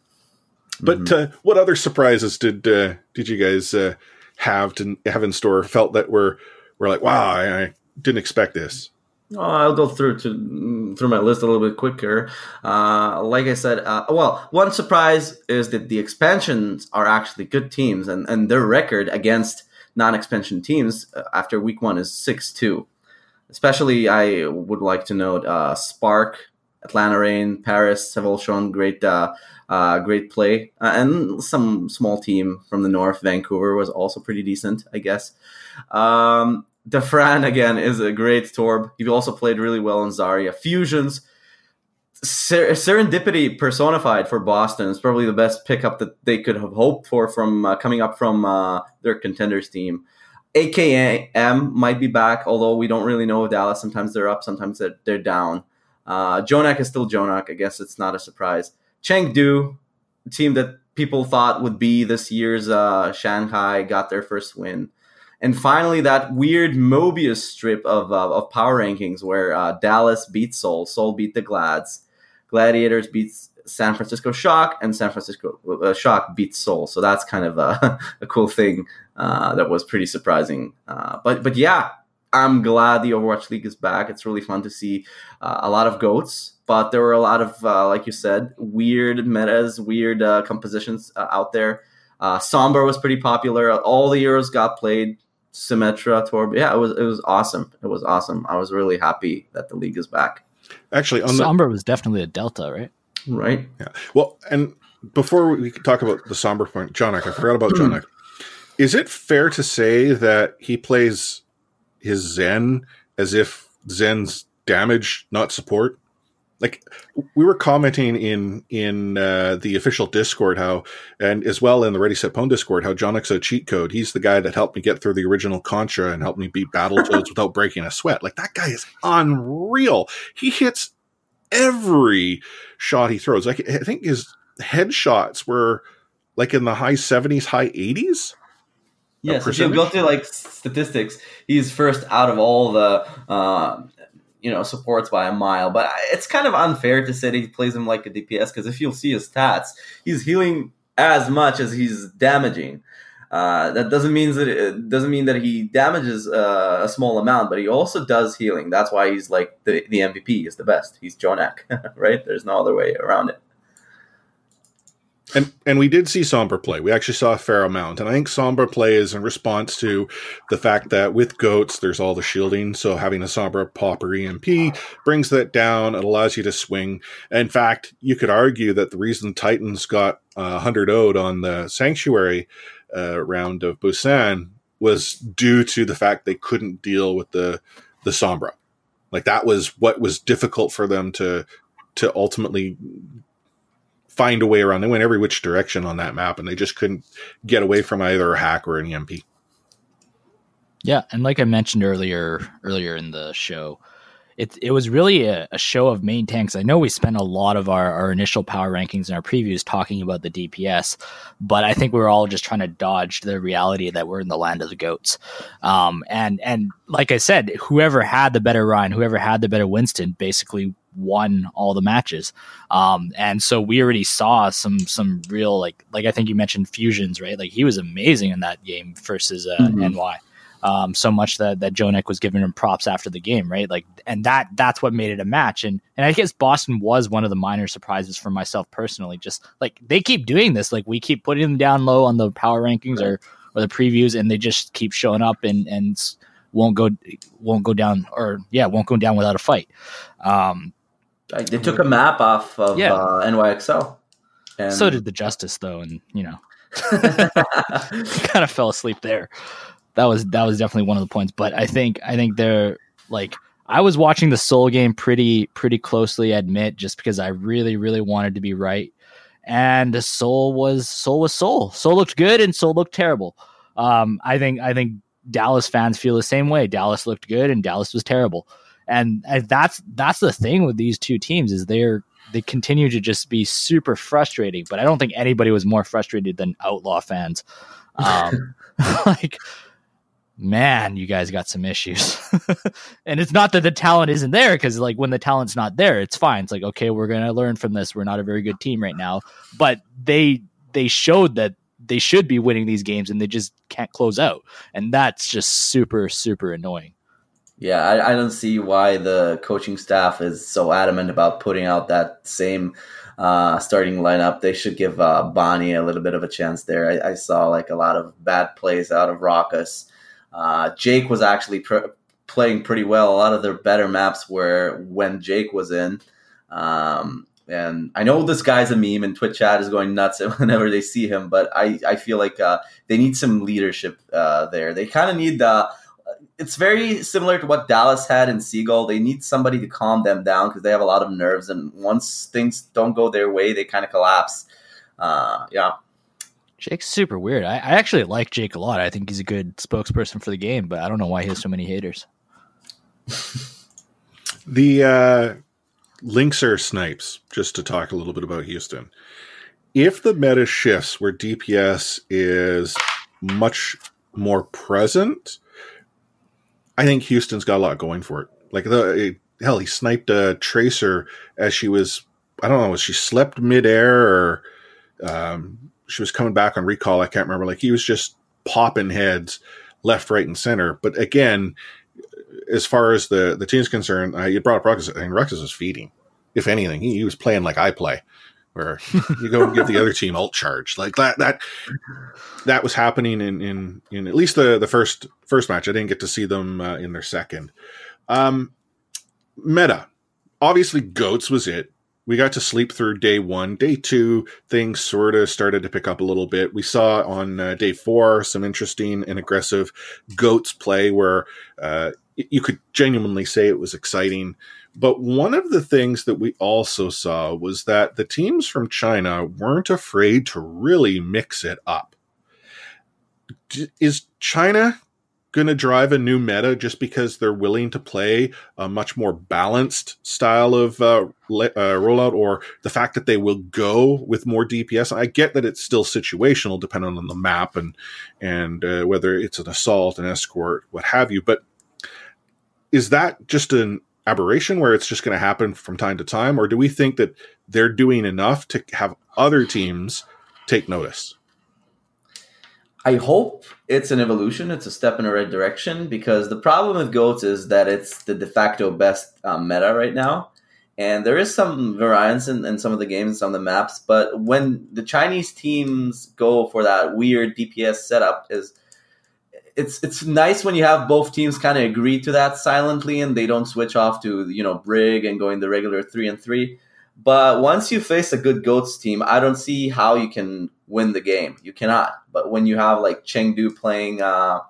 But Mhm. uh, what other surprises did uh, did you guys uh, have to have in store? Felt that were were like, wow, I, I didn't expect this. Oh, I'll go through to through my list a little bit quicker. Uh, like I said, uh, well, one surprise is that the expansions are actually good teams, and, and their record against non-expansion teams uh, after week one is six two. Especially, I would like to note uh, Spark, Atlanta Reign, Paris have all shown great uh, uh, great play, uh, and some small team from the north, Vancouver, was also pretty decent, I guess. Um, Dafran again is a great Torb. He also played really well on Zarya. Fusions, ser- serendipity personified for Boston is probably the best pickup that they could have hoped for from uh, coming up from uh, their contenders team. AKM might be back, although we don't really know Dallas. Sometimes they're up, sometimes they're, they're down. Uh, Jonak is still Jonak. I guess it's not a surprise. Chengdu, team that people thought would be this year's uh, Shanghai, got their first win. And finally, that weird Mobius strip of, uh, of power rankings where uh, Dallas beat Seoul, Seoul beat the Glads, Gladiators beats San Francisco Shock, and San Francisco uh, Shock beats Seoul. So that's kind of a, <laughs> a cool thing uh, that was pretty surprising. But but yeah, I'm glad the Overwatch League is back. It's really fun to see uh, a lot of goats, but there were a lot of, uh, like you said, weird metas, weird uh, compositions uh, out there. Uh, Sombra was pretty popular. All the Euros got played. Symmetra, Torb. Yeah, it was it was awesome. It was awesome. I was really happy that the league is back. Actually, on the Sombra was definitely a delta, right? Right. Yeah. Well, and before we talk about the Sombra point, Jonak, I forgot about <clears throat> Jonak. Is it fair to say that he plays his Zen as if Zen's damage, not support? Like we were commenting in in uh, the official Discord how, and as well in the Ready Set Pwn Discord how Jonak's a cheat code. He's the guy that helped me get through the original Contra and helped me beat Battletoads <laughs> without breaking a sweat. Like that guy is unreal. He hits every shot he throws. Like I think his headshots were like in the high seventies, high eighties. Yes, if you go to like statistics, he's first out of all the uh, you know supports by a mile. But it's kind of unfair to say he plays him like a DPS because if you'll see his stats, he's healing as much as he's damaging. Uh, that doesn't mean that it doesn't mean that he damages uh, a small amount, but he also does healing. That's why he's like the the MVP. Is the best. He's Jonak, <laughs> right? There's no other way around it. And and we did see Sombra play. We actually saw a fair amount. And I think Sombra play is in response to the fact that with goats there's all the shielding. So having a Sombra popper EMP brings that down. It allows you to swing. In fact, you could argue that the reason Titans got uh, 100 owed on the Sanctuary uh, round of Busan was due to the fact they couldn't deal with the the Sombra. Like that was what was difficult for them to to ultimately find a way around. They went every which direction on that map, and they just couldn't get away from either a hack or an EMP. Yeah, and like I mentioned earlier, earlier in the show, it it was really a, a, show of main tanks. I know we spent a lot of our, our initial power rankings and our previews talking about the DPS, but I think we are all just trying to dodge the reality that we're in the land of the goats. Um, and and like I said, whoever had the better Rein, whoever had the better Winston, basically won all the matches. Um, and so we already saw some some real like like I think you mentioned fusions, right? Like he was amazing in that game versus uh, mm-hmm. NY. Um, so much that that Jonak was giving him props after the game, right? Like, and that that's what made it a match. And and I guess Boston was one of the minor surprises for myself personally. Just like they keep doing this, like we keep putting them down low on the power rankings or or the previews, and they just keep showing up and and won't go won't go down or yeah won't go down without a fight. Um, they took a map off of yeah. uh, NYXL. And... So did the Justice, though, and you know, <laughs> <laughs> kind of fell asleep there. That was that was definitely one of the points. But I think I think they're like I was watching the Seoul game pretty pretty closely. I admit, just because I really really wanted to be right, and the Seoul was Seoul was Soul. Seoul looked good, and Seoul looked terrible. Um, I think I think Dallas fans feel the same way. Dallas looked good, and Dallas was terrible and that's that's the thing with these two teams is they're they continue to just be super frustrating. But I don't think anybody was more frustrated than Outlaw fans. <laughs> Um, <laughs> like, man, you guys got some issues. <laughs> and it's not that the talent isn't there because, like, when the talent's not there, it's fine. It's like, okay, we're gonna learn from this. We're not a very good team right now, but they they showed that they should be winning these games and they just can't close out, and that's just super super annoying. Yeah, I, I, don't see why the coaching staff is so adamant about putting out that same uh, starting lineup. They should give uh, Bani a little bit of a chance there. I, I, saw like a lot of bad plays out of Rawkus. Uh, Jake was actually pr- playing pretty well. A lot of their better maps were when Jake was in. Um, and I know this guy's a meme, and Twitch chat is going nuts <laughs> whenever they see him. But I, I feel like uh, they need some leadership uh, there. They kind of need the it's very similar to what Dallas had in Seagull. They need somebody to calm them down because they have a lot of nerves, and once things don't go their way, they kind of collapse. Uh, yeah. Jake's super weird. I, I, actually like Jake a lot. I think he's a good spokesperson for the game, but I don't know why he has so many haters. <laughs> the uh, Linkzr snipes, just to talk a little bit about Houston. If the meta shifts where DPS is much more present, I think Houston's got a lot going for it. Like the hell, he sniped a tracer as she was I don't know, she slept midair or um, she was coming back on recall? I can't remember. Like he was just popping heads left, right, and center. But again, as far as the the team's concerned, uh, you brought up Rawkus, and Rawkus was feeding. If anything, he, he was playing like I play, where you go and give the other team ult charge like that. That that was happening in in in at least the the first first match. I didn't get to see them uh, in their second. Um, meta, obviously, goats was it we got to sleep through day one. Day two, things sort of started to pick up a little bit. We saw on uh, day four some interesting and aggressive goats play where uh, you could genuinely say it was exciting. But one of the things that we also saw was that the teams from China weren't afraid to really mix it up. Is China going to drive a new meta just because they're willing to play a much more balanced style of uh, le- uh, rollout, or the fact that they will go with more DPS. I get that it's still situational, depending on the map and and uh, whether it's an assault, an escort, what have you. But is that just an aberration where it's just going to happen from time to time, or do we think that they're doing enough to have other teams take notice? I hope it's an evolution. It's a step in the right direction because the problem with goats is that it's the de facto best um, meta right now, and there is some variance in, in some of the games, some of the maps. But when the Chinese teams go for that weird DPS setup, is it's it's nice when you have both teams kind of agree to that silently and they don't switch off to you know brig and going the regular three and three. But once you face a good goats team, I don't see how you can win the game. You cannot. But when you have like Chengdu playing, uh,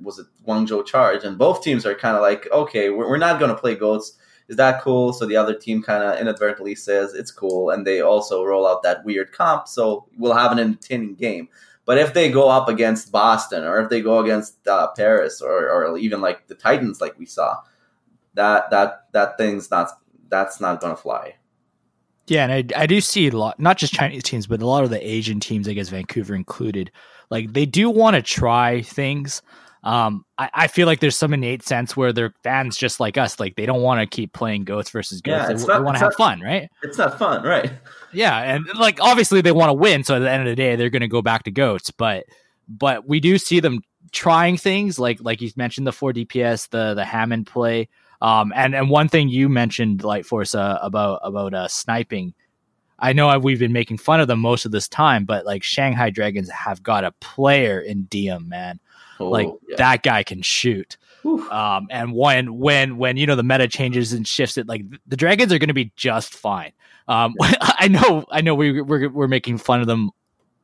was it Guangzhou Charge, and both teams are kind of like, okay, we're, we're not going to play goats. Is that cool? So the other team kind of inadvertently says it's cool, and they also roll out that weird comp. So we'll have an entertaining game. But if they go up against Boston, or if they go against uh, Paris, or, or even like the Titans, like we saw, that that that thing's not that's not to fly. Yeah, and I, I do see a lot, not just Chinese teams, but a lot of the Asian teams, I guess Vancouver included. Like they do want to try things. Um, I, I, feel like there's some innate sense where they're fans just like us. Like they don't want to keep playing goats versus goats. Yeah, they, they want to have fun, right? It's not fun, right? Yeah, and like obviously they want to win. So at the end of the day, they're going to go back to goats. But but we do see them trying things like like you mentioned the four DPS, the the Hammond play. Um, and and one thing you mentioned, Lightforce, uh, about about uh, sniping. I know we've been making fun of them most of this time, but like Shanghai Dragons have got a player in Diem, man. Oh, like yeah. that guy can shoot. Um, and when when when you know the meta changes and shifts, it like the Dragons are going to be just fine. Um, <laughs> I know I know we we're we're making fun of them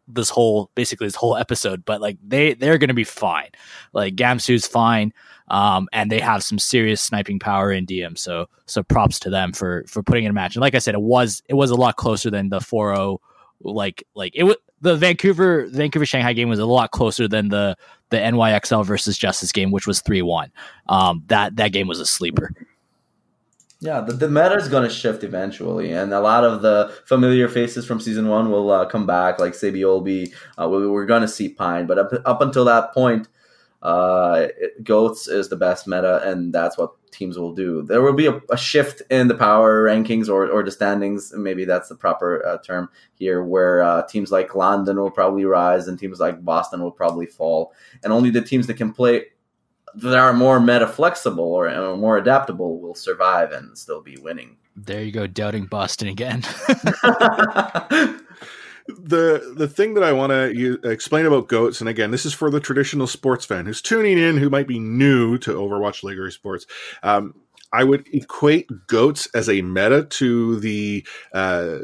this whole basically this whole episode, but like they they're going to be fine. Like Gamsu's fine um, and they have some serious sniping power in Diem. So so props to them for for putting in a match. And like I said, it was it was a lot closer than the 4-0. Like like it was the Vancouver Vancouver Shanghai game was a lot closer than the the NYXL versus Justice game, which was three one. Um, that that game was a sleeper. Yeah, the, the meta is going to shift eventually, and a lot of the familiar faces from season one will uh, come back, like Sabi Uh, we, we're going to see Pine, but up, up until that point, uh, it, goats is the best meta, and that's what teams will do. There will be a, a shift in the power rankings or, or the standings, maybe that's the proper uh, term here, where uh, teams like London will probably rise and teams like Boston will probably fall, and only the teams that can play that are more meta flexible or, or more adaptable will survive and still be winning. There you go, doubting Boston again. <laughs> <laughs> <laughs> the the thing that I want to explain about goats, and again, this is for the traditional sports fan who's tuning in, who might be new to Overwatch League or Sports. Um, I would equate goats as a meta to the uh,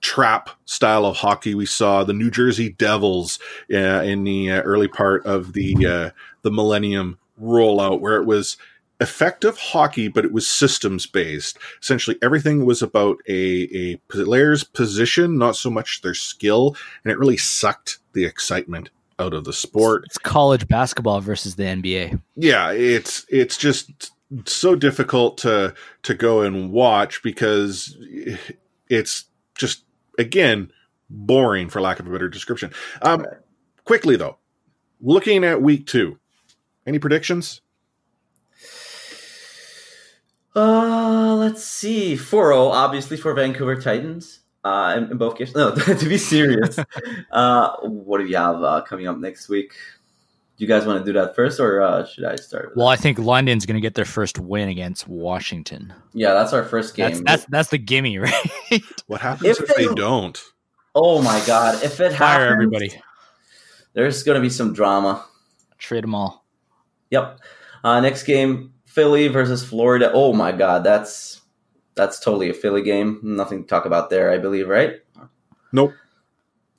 trap style of hockey we saw the New Jersey Devils uh, in the uh, early part of the uh, the Millennium rollout, where it was effective hockey, but it was systems based. Essentially, everything was about a, a player's position, not so much their skill, and it really sucked the excitement out of the sport. It's college basketball versus the NBA. Yeah, it's it's just so difficult to to go and watch because it's just again boring for lack of a better description. Um, quickly though, looking at week two, any predictions? Uh, let's see. 4-0, obviously for Vancouver Titans. Uh, in, in both games. No, <laughs> to be serious. <laughs> uh, what do you have uh, coming up next week? Do you guys want to do that first, or uh, should I start? With Well, that? I think London's going to get their first win against Washington. yeah, that's our first game. That's that's that's the gimme, <laughs> right? What happens If if, they they- don't? oh my god! If it Fire happens, everybody. there's going to be some drama. Trade them all. Yep. Uh, next game, Philly versus Florida. Oh my god, that's that's totally a Philly game. Nothing to talk about there, I believe, right? Nope.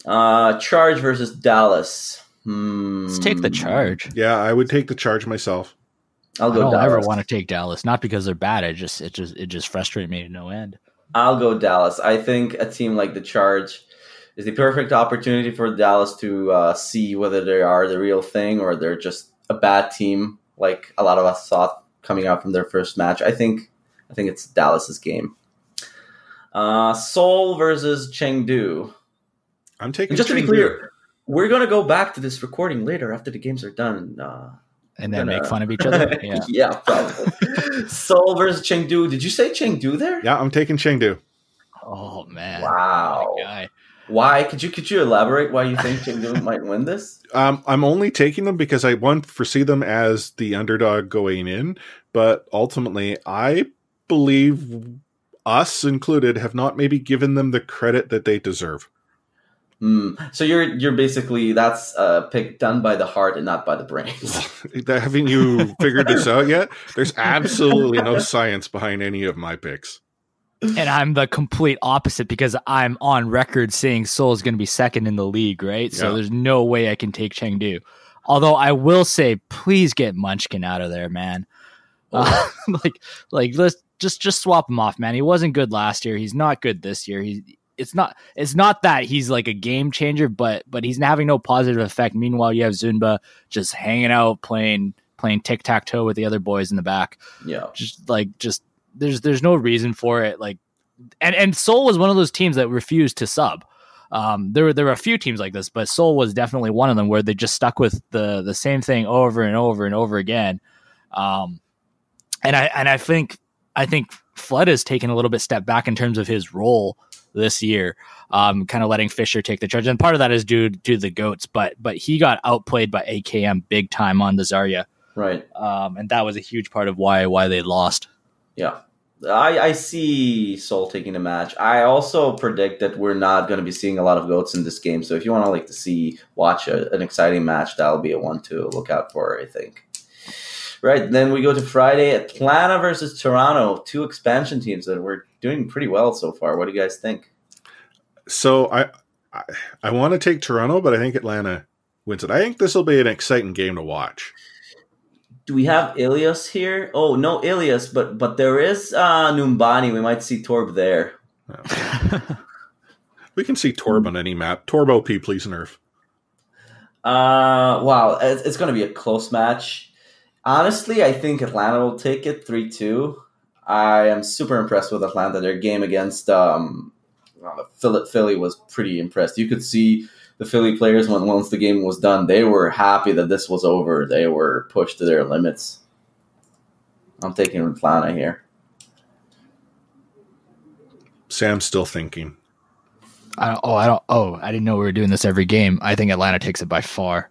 Uh, Charge versus Dallas. Hmm. Let's take the charge. Yeah, I would take the charge myself. I'll I go don't Dallas. ever want to take Dallas, not because they're bad. It just it just it just frustrates me to no end. I'll go Dallas. I think a team like the Charge is the perfect opportunity for Dallas to uh, see whether they are the real thing or they're just a bad team, like a lot of us thought coming out from their first match. I think I think it's Dallas's game. Uh, Seoul versus Chengdu. I'm taking. And just to be clear, we're gonna go back to this recording later after the games are done. Uh, And then Gonna- make fun of each other. <laughs> Yeah. yeah, probably. Seoul versus Chengdu. Did you say Chengdu there? yeah, I'm taking Chengdu. Oh man. Wow. Why? Could you could you elaborate why you think Chengdu might win this? <laughs> Um, I'm only taking them because I one foresee them as the underdog going in, but ultimately, I believe us included have not maybe given them the credit that they deserve. Hmm. So you're you're basically that's a pick done by the heart and not by the brain. <laughs> Haven't you figured this out yet? There's <laughs> absolutely no science behind any of my picks. And I'm the complete opposite because I'm on record saying Seoul is going to be second in the league, right? So there's no way I can take Chengdu. Although I will say, please get Munchkin out of there, man. Uh, <laughs> like, like let's just just swap him off, man. He wasn't good last year. He's not good this year. He's it's not it's not that he's like a game changer, but but he's having no positive effect. Meanwhile, you have Zunba just hanging out playing playing tic tac toe with the other boys in the back yeah. just like just there's there's no reason for it like and and Seoul was one of those teams that refused to sub um there were there were a few teams like this but Seoul was definitely one of them where they just stuck with the the same thing over and over and over again um and I and I think I think Flood has taken a little bit step back in terms of his role this year, um, kind of letting Fissure take the charge, and part of that is due to the goats. But but he got outplayed by AKM big time on the Zarya, Right. um, and that was a huge part of why why they lost. Yeah. I, I see Seoul taking the match. I also predict that we're not going to be seeing a lot of goats in this game. So if you want to like to see watch a, an exciting match, that'll be a one to look out for. I think. Right. Then we go to Friday, Atlanta versus Toronto, two expansion teams that were doing pretty well so far. What do you guys think? So I I, I want to take Toronto, but I think Atlanta wins it. I think this will be an exciting game to watch. Do we have Ilios here? Oh no, Ilios, but but there is uh, Numbani. We might see Torb there. <laughs> We can see Torb on any map. Torb OP, please nerf. Uh, wow, it's, it's going to be a close match. Honestly, I think Atlanta will take it 3 2. I am super impressed with Atlanta. Their game against um, Philly was pretty impressed. You could see the Philly players, when once the game was done, they were happy that this was over. They were pushed to their limits. I'm taking Atlanta here. Sam's still thinking. I don't, oh, I don't. Oh, I didn't know we were doing this every game. I think Atlanta takes it by far.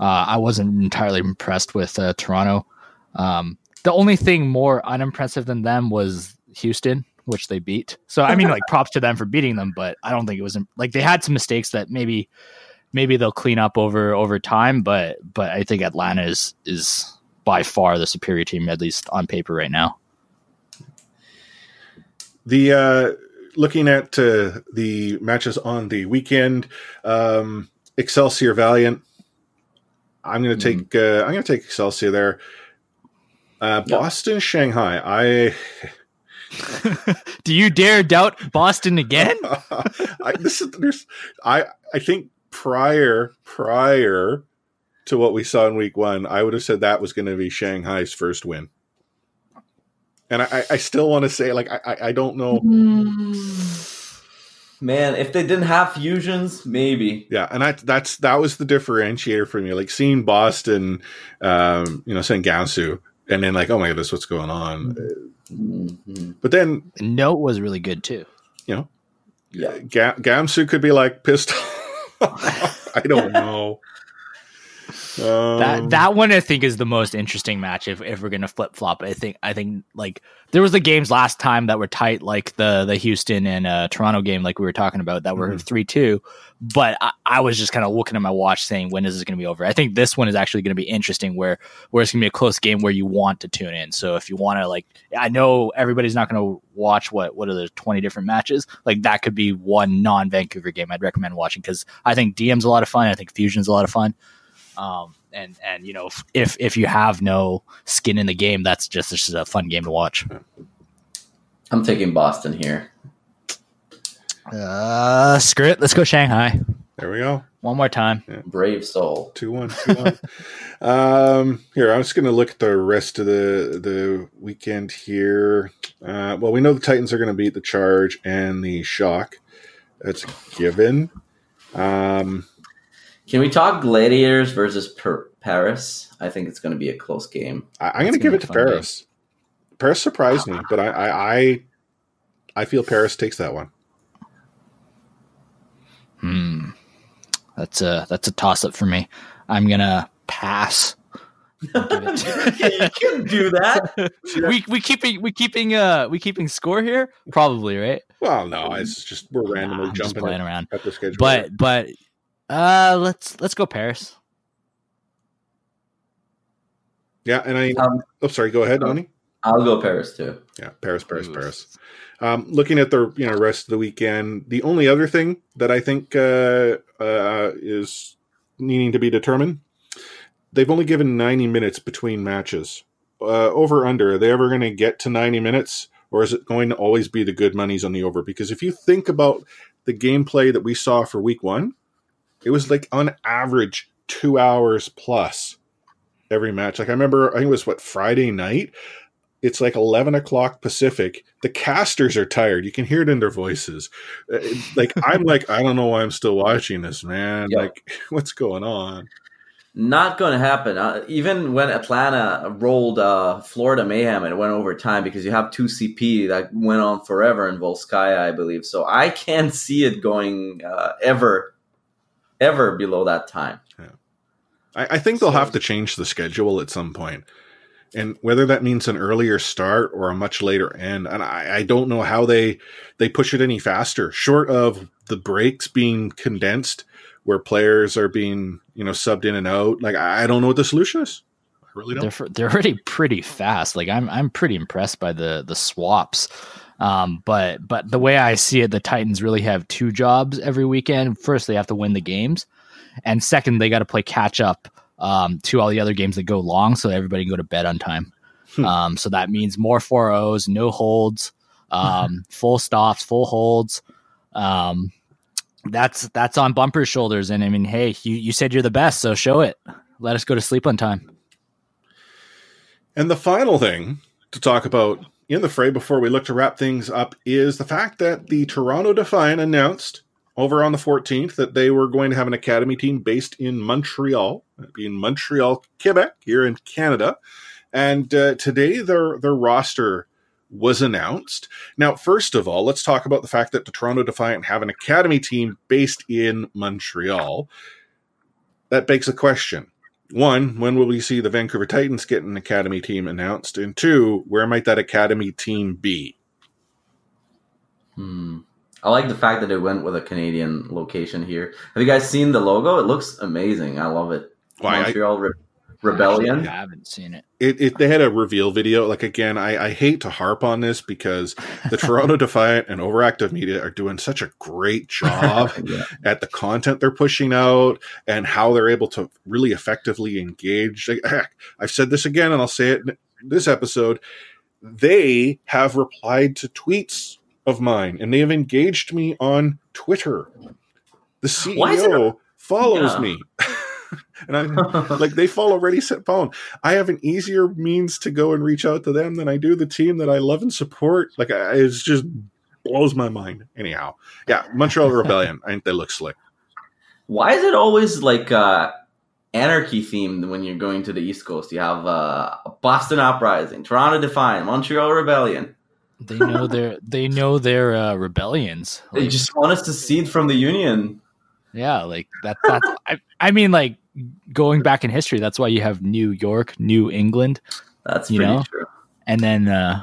Uh, I wasn't entirely impressed with uh, Toronto. Um, the only thing more unimpressive than them was Houston, which they beat. So I mean, like <laughs> props to them for beating them, but I don't think it was like they had some mistakes that maybe maybe they'll clean up over over time. But but I think Atlanta is is by far the superior team, at least on paper right now. The uh, looking at uh, the matches on the weekend, um, Excelsior Valiant. I'm going to take. Uh, I'm going to take Excelsior there. Uh, Yeah. Boston, Shanghai. I, <laughs> Do you dare doubt Boston again? <laughs> I this is there's I I think prior prior to what we saw in week one, I would have said that was going to be Shanghai's first win. And I, I still want to say, like, I, I- I don't know. Man, if they didn't have fusions, maybe. Yeah, and that that's that was the differentiator for me. Like seeing Boston, um, you know, saying Gamsu, and then like, oh my goodness, what's going on? But then Note was really good too. you know, Yeah. Ga- Gamsu could be like pissed. <laughs> off. I don't <laughs> know. Um, That that one I think is the most interesting match if, if we're gonna flip flop. I think I think like there was the games last time that were tight, like the the Houston and uh, Toronto game, like we were talking about, that were Mhm. three two. But I, I was just kind of looking at my watch, saying when is this gonna be over? I think this one is actually gonna be interesting, where where it's gonna be a close game where you want to tune in. So if you want to like, I know everybody's not gonna watch what what are the twenty different matches. Like that could be one non Vancouver game I'd recommend watching because I think Diem's a lot of fun. I think Fusion's a lot of fun. Um, and and you know if if you have no skin in the game, that's just this is a fun game to watch. I'm taking Boston here. Uh, screw it. Let's go Shanghai there we go. one more time. Brave soul. Two one, two one. <laughs> um, here, I'm just going to look at the rest of the the weekend here. Uh, well, we know the Titans are going to beat the Charge and the Shock. That's given. Um, Can we talk Gladiators versus per- Paris? I think it's going to be a close game. I, I'm going to give it to be a fun game. Paris. Paris surprised me, but I, I, I, I feel Paris takes that one. Hmm. That's a that's a toss up for me. I'm gonna pass. <laughs> Give you can do that. <laughs> we we keeping we keeping uh we keeping score here probably right. Well, no, it's just we're randomly I'm just jumping playing at, around. at the schedule. But but uh let's let's go Paris. yeah, and I. Um, oh, sorry. Go ahead, Donnie. I'll go Paris too. Yeah, Paris, Paris, Oof. Paris. Um, looking at the you know rest of the weekend, the only other thing that I think uh, uh, is needing to be determined, they've only given ninety minutes between matches. Uh, over under, are they ever going to get to ninety minutes, or is it going to always be the good monies on the over? Because if you think about the gameplay that we saw for week one, it was like on average two hours plus every match. Like I remember, I think it was what Friday night it's like 11 o'clock pacific the casters are tired you can hear it in their voices Uh, like <laughs> i'm like i don't know why i'm still watching this man Yeah. like <laughs> what's going on Not going to happen. Uh, even when Atlanta rolled uh, Florida Mayhem and it went overtime because you have two CP that went on forever in Volskaya, I believe. So I can't see it going uh, ever, ever below that time. I, I think they'll So- have to change the schedule at some point and whether that means an earlier start or a much later end and I, I don't know how they they push it any faster short of the breaks being condensed where players are being you know subbed in and out like i I don't know what the solution is i really don't They're fr- they're already pretty fast. Like I'm I'm pretty impressed by the the swaps. Um, but but the way I see it, the Titans really have two jobs every weekend. First, they have to win the games, and second, they got to play catch up um, to all the other games that go long, so everybody can go to bed on time. Hmm. Um, so that means more 4-0s, no holds, um, <laughs> full stops, full holds. Um, that's that's on Bumper's shoulders. And I mean, hey, you, you said you're the best, so show it. Let us go to sleep on time. And the final thing to talk about in the fray before we look to wrap things up is the fact that the Toronto Defiant announced over on the 14th that they were going to have an academy team based in Montreal, in Montreal, Quebec, here in Canada. And uh, today their their roster was announced. Now, first of all, let's talk about the fact that the Toronto Defiant have an academy team based in Montreal. That begs a question one, when will we see the Vancouver Titans get an academy team announced? And two, where might that academy team be? Hmm. I like the fact that it went with a Canadian location here. Have you guys seen the logo? It looks amazing. I love it. Why, Montreal Re- Rebellion. I haven't seen it. It, it, they had a reveal video. Like again, I, I hate to harp on this because the Toronto <laughs> Defiant and Overactive Media are doing such a great job <laughs> Yeah. at the content they're pushing out and how they're able to really effectively engage. Like, heck, I've said this again, and I'll say it in this episode. They have replied to tweets of mine, and they have engaged me on Twitter. The Why is it CEO follows Yeah. me. <laughs> And I'm like, they follow Ready Set Pwn. I have an easier means to go and reach out to them than I do the team that I love and support. Like, I, it's just blows my mind. Anyhow, yeah, Montreal Rebellion. I think they look slick. Why is it always like uh, anarchy themed when you're going to the East Coast? You have uh, Boston Uprising, Toronto Defiant, Montreal Rebellion. They know their they know their uh, rebellions. They just want us to cede from the Union. yeah, like that. That's I, I mean, like going back in history, that's why you have New York, New England, That's You pretty know? true. and then uh,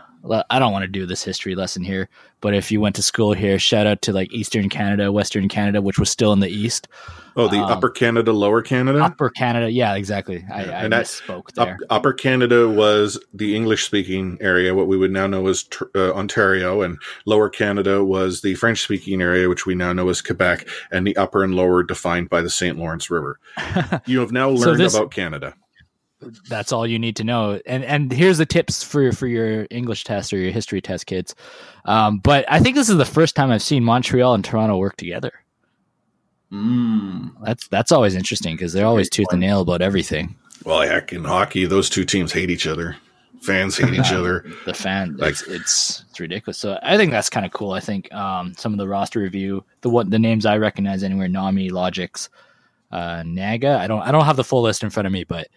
I don't want to do this history lesson here, but if you went to school here, shout out to like Eastern Canada, Western Canada, which was still in the East, Oh, the Um, Upper Canada, Lower Canada. Upper Canada. Yeah, exactly. I, Yeah, I and that- misspoke Up, there. Upper Canada was the English speaking area, what we would now know as uh, Ontario, and Lower Canada was the French speaking area, which we now know as Quebec, and the upper and lower defined by the St. Lawrence River. <laughs> You have now So learned this- about Canada. That's all you need to know. And and here's the tips for for your English test or your history test, kids. Um, but I think this is the first time I've seen Montreal and Toronto work together. Mm. That's that's always interesting because they're always tooth and nail about everything. Well, heck, in hockey, those two teams hate each other. Fans hate each <laughs> other. The fan, Like- it's, it's it's ridiculous. So I think that's kind of cool. I think um, some of the roster review, the what the names I recognize anywhere, Nami, Logix, uh, Naga. I don't I don't have the full list in front of me, but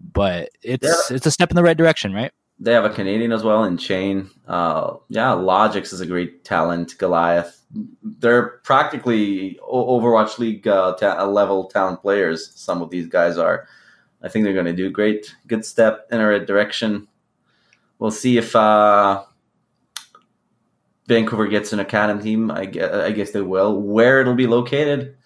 but it's it's a step in the right direction, right? They have a Canadian as well in Chain. Uh, yeah, Logix is a great talent. Goliath. They're practically Overwatch League uh, ta- level talent players. Some of these guys are. I think they're going to do great. Good step in the right direction. We'll see if uh, Vancouver gets an academy team. I guess, I guess they will. Where it'll be located,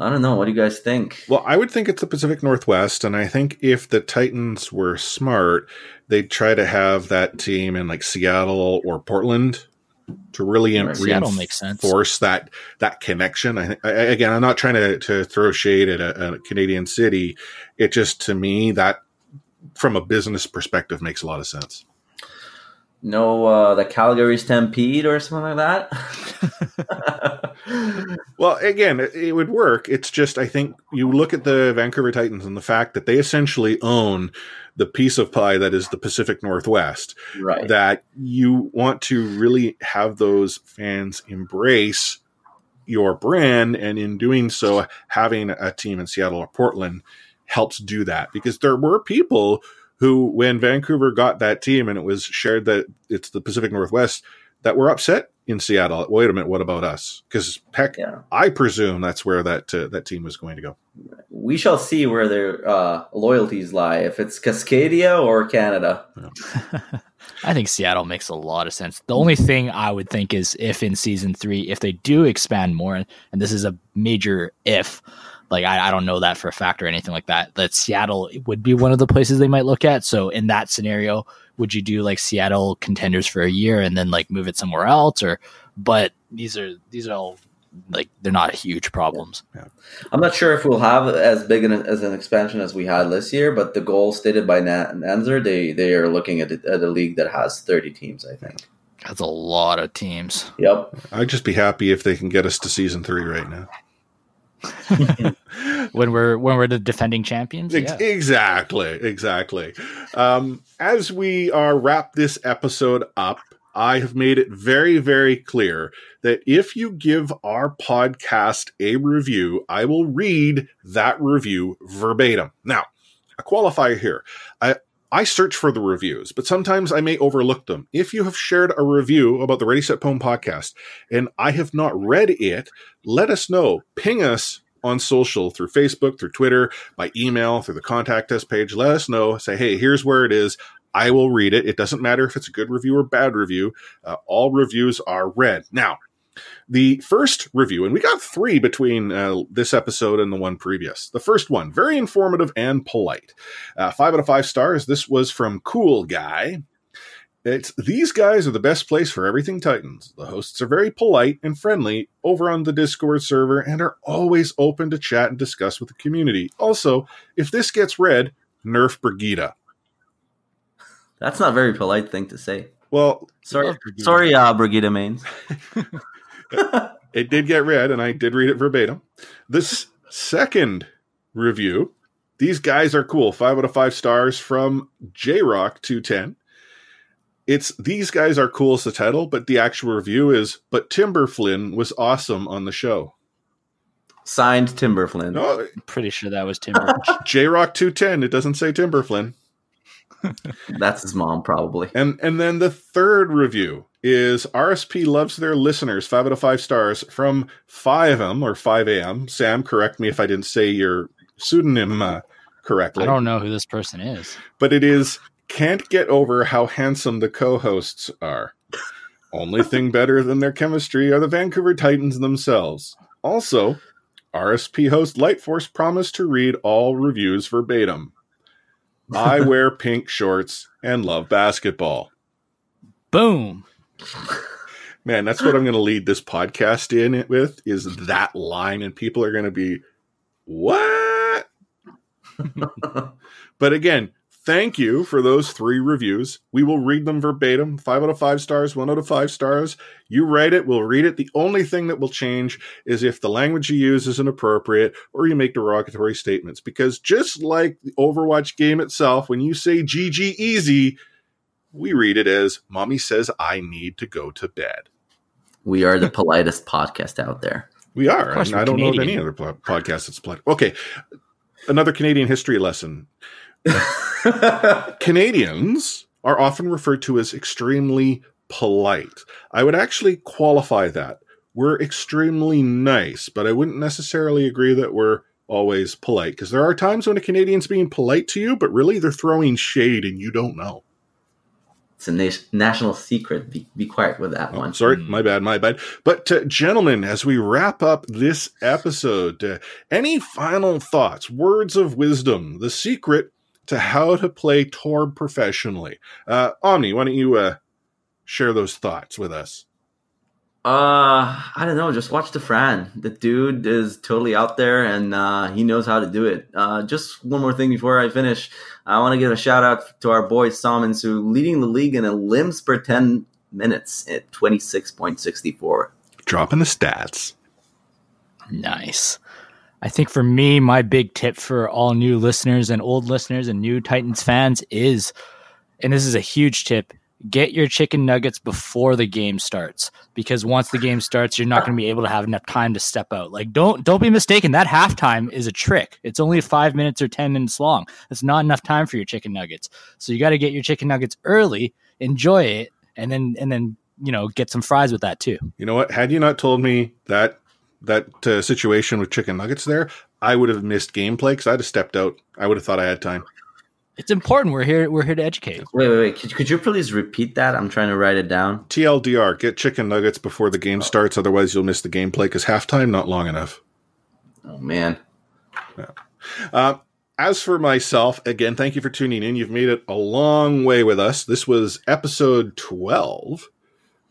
I don't know. What do you guys think? Well, I would think it's the Pacific Northwest, and I think if the Titans were smart, they'd try to have that team in like Seattle or Portland to really Right. en- Seattle makes sense. reinforce that that connection. I think I, I- again, I'm not trying to to throw shade at a, a Canadian city. It just to me that from a business perspective makes a lot of sense. No, uh, the Calgary Stampede or something like that. <laughs> <laughs> Well, again, it, it would work. It's just I think you look at the Vancouver Titans and the fact that they essentially own the piece of pie that is the Pacific Northwest. right. That you want to really have those fans embrace your brand, and in doing so, having a team in Seattle or Portland helps do that because there were people who, when Vancouver got that team and it was shared that it's the Pacific Northwest, that were upset in Seattle. Wait a minute, what about us? Because heck, yeah. I presume that's where that uh, that team was going to go. We shall see where their uh, loyalties lie. If it's Cascadia or Canada. <laughs> I think Seattle makes a lot of sense. The only thing I would think is if in season three, if they do expand more, and this is a major if, like I, I don't know that for a fact or anything like that, that Seattle would be one of the places they might look at. So in that scenario, would you do like Seattle contenders for a year and then like move it somewhere else? Or, but these are these are all like they're not huge problems. I'm not sure if we'll have as big an, as an expansion as we had this year, but the goal stated by Na- Nanzer, they they are looking at, it, at a league that has 30 teams. I think. That's a lot of teams. Yep. I'd just be happy if they can get us to season three right now. <laughs> When we're when we're the defending champions, yeah. Exactly, exactly. Um, as we are wrap this episode up, I have made it very, very clear that if you give our podcast a review, I will read that review verbatim. Now, a qualifier here. I I search for the reviews, but sometimes I may overlook them. If you have shared a review about the Ready Set Pwn podcast and I have not read it, let us know. Ping us on social through Facebook, through Twitter, by email, through the contact us page. Let us know. Say, hey, here's where it is. I will read it. It doesn't matter if it's a good review or bad review. Uh, all reviews are read. Now, the first review, and we got three between uh, this episode and the one previous. The first one, very informative and polite. Uh, five out of five stars. This was from Cool Guy. It's these guys are the best place for everything Titans. The hosts are very polite and friendly over on the Discord server and are always open to chat and discuss with the community. Also, if this gets read, nerf Brigitte. That's not a very polite thing to say. Well, Sorry, sorry, uh, Brigitte Mains. <laughs> <laughs> it did get read, and I did read it verbatim. This second review These guys are cool. Five out of five stars from J Rock 210. It's These Guys Are Cool as the title, but the actual review is But Timber Flynn was awesome on the show. Signed Timber Flynn. No, Pretty sure that was Timber. <laughs> J Rock 210. It doesn't say Timber Flynn. That's his mom, probably. And and then the third review is RSP loves their listeners, five out of five stars from 5M or 5AM. Sam, correct me if I didn't say your pseudonym uh, correctly. I don't know who this person is. but it is can't get over how handsome the co-hosts are. Only thing better than their chemistry are the Vancouver Titans themselves. Also, RSP host Lightforce promised to read all reviews verbatim. I <laughs> wear pink shorts and love basketball. Boom. Man, that's what I'm going to lead this podcast in it with is that line, and people are going to be, what? <laughs> but again, thank you for those three reviews. We will read them verbatim, five out of five stars, one out of five stars. You write it, we'll read it. The only thing that will change is if the language you use isn't appropriate or you make derogatory statements. Because just like the Overwatch game itself, when you say GG easy, we read it as Mommy says I need to go to bed. We are the politest podcast out there. We are. Of course, and I don't know of any other pl- podcast that's polite. Okay. Another Canadian history lesson. <laughs> Canadians are often referred to as extremely polite. I would actually qualify that. We're extremely nice, but I wouldn't necessarily agree that we're always polite because there are times when a Canadian's being polite to you, but really they're throwing shade and you don't know. It's a na- national secret. Be, be quiet with that Oh, one. sorry, Mm. my bad, my bad. But uh, gentlemen, as we wrap up this episode, uh, any final thoughts, words of wisdom, the secret to how to play Torb professionally? Uh, Omni, why don't you uh, share those thoughts with us? Uh, I don't know. Just watch the Fran. The dude is totally out there, and uh, he knows how to do it. Uh, just one more thing before I finish, I want to give a shout out to our boy Salmons, who leading the league in elims per ten minutes at twenty six point sixty four. Dropping the stats. Nice. I think for me, my big tip for all new listeners and old listeners and new Titans fans is, and this is a huge tip, get your chicken nuggets before the game starts because once the game starts, you're not going to be able to have enough time to step out. Like don't don't be mistaken, that halftime is a trick. It's only 5 minutes or 10 minutes long. It's not enough time for your chicken nuggets. So you got to get your chicken nuggets early, enjoy it, and then and then, you know, get some fries with that too. You know what? Had you not told me that that uh, situation with chicken nuggets there, I would have missed gameplay because I'd have stepped out. I would have thought I had time. It's important. We're here we're here to educate. Wait, wait, wait. Could, could you please repeat that? I'm trying to write it down. TLDR, get chicken nuggets before the game starts, otherwise you'll miss the gameplay because halftime not long enough. Oh man. Uh, as for myself, again, thank you for tuning in. You've made it a long way with us. This was episode 12.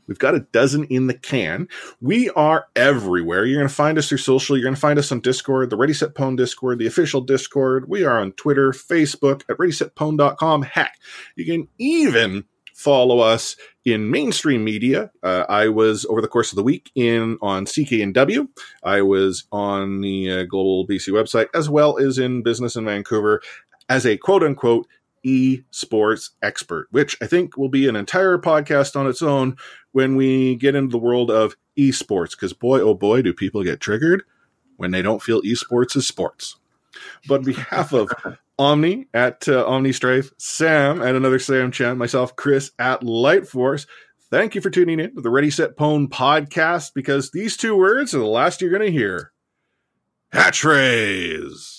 We've got a dozen in the can. We are everywhere. You're going to find us through social. You're going to find us on Discord, the Ready Set Pwn Discord, the official Discord. We are on Twitter, Facebook, at ReadySetPwn.com. Heck, you can even follow us in mainstream media. Uh, I was over the course of the week in on CKNW. I was on the uh, Global BC website as well as in business in Vancouver as a quote unquote esports expert, which I think will be an entire podcast on its own when we get into the world of esports. Because boy, oh boy, do people get triggered when they don't feel esports is sports. But on behalf of <laughs> Omni at uh, Omni Strife, Sam at another Sam Chan, myself, Chris at Lightforce. Thank you for tuning in to the Ready Set Pwn podcast because these two words are the last you're going to hear. Hatchrays.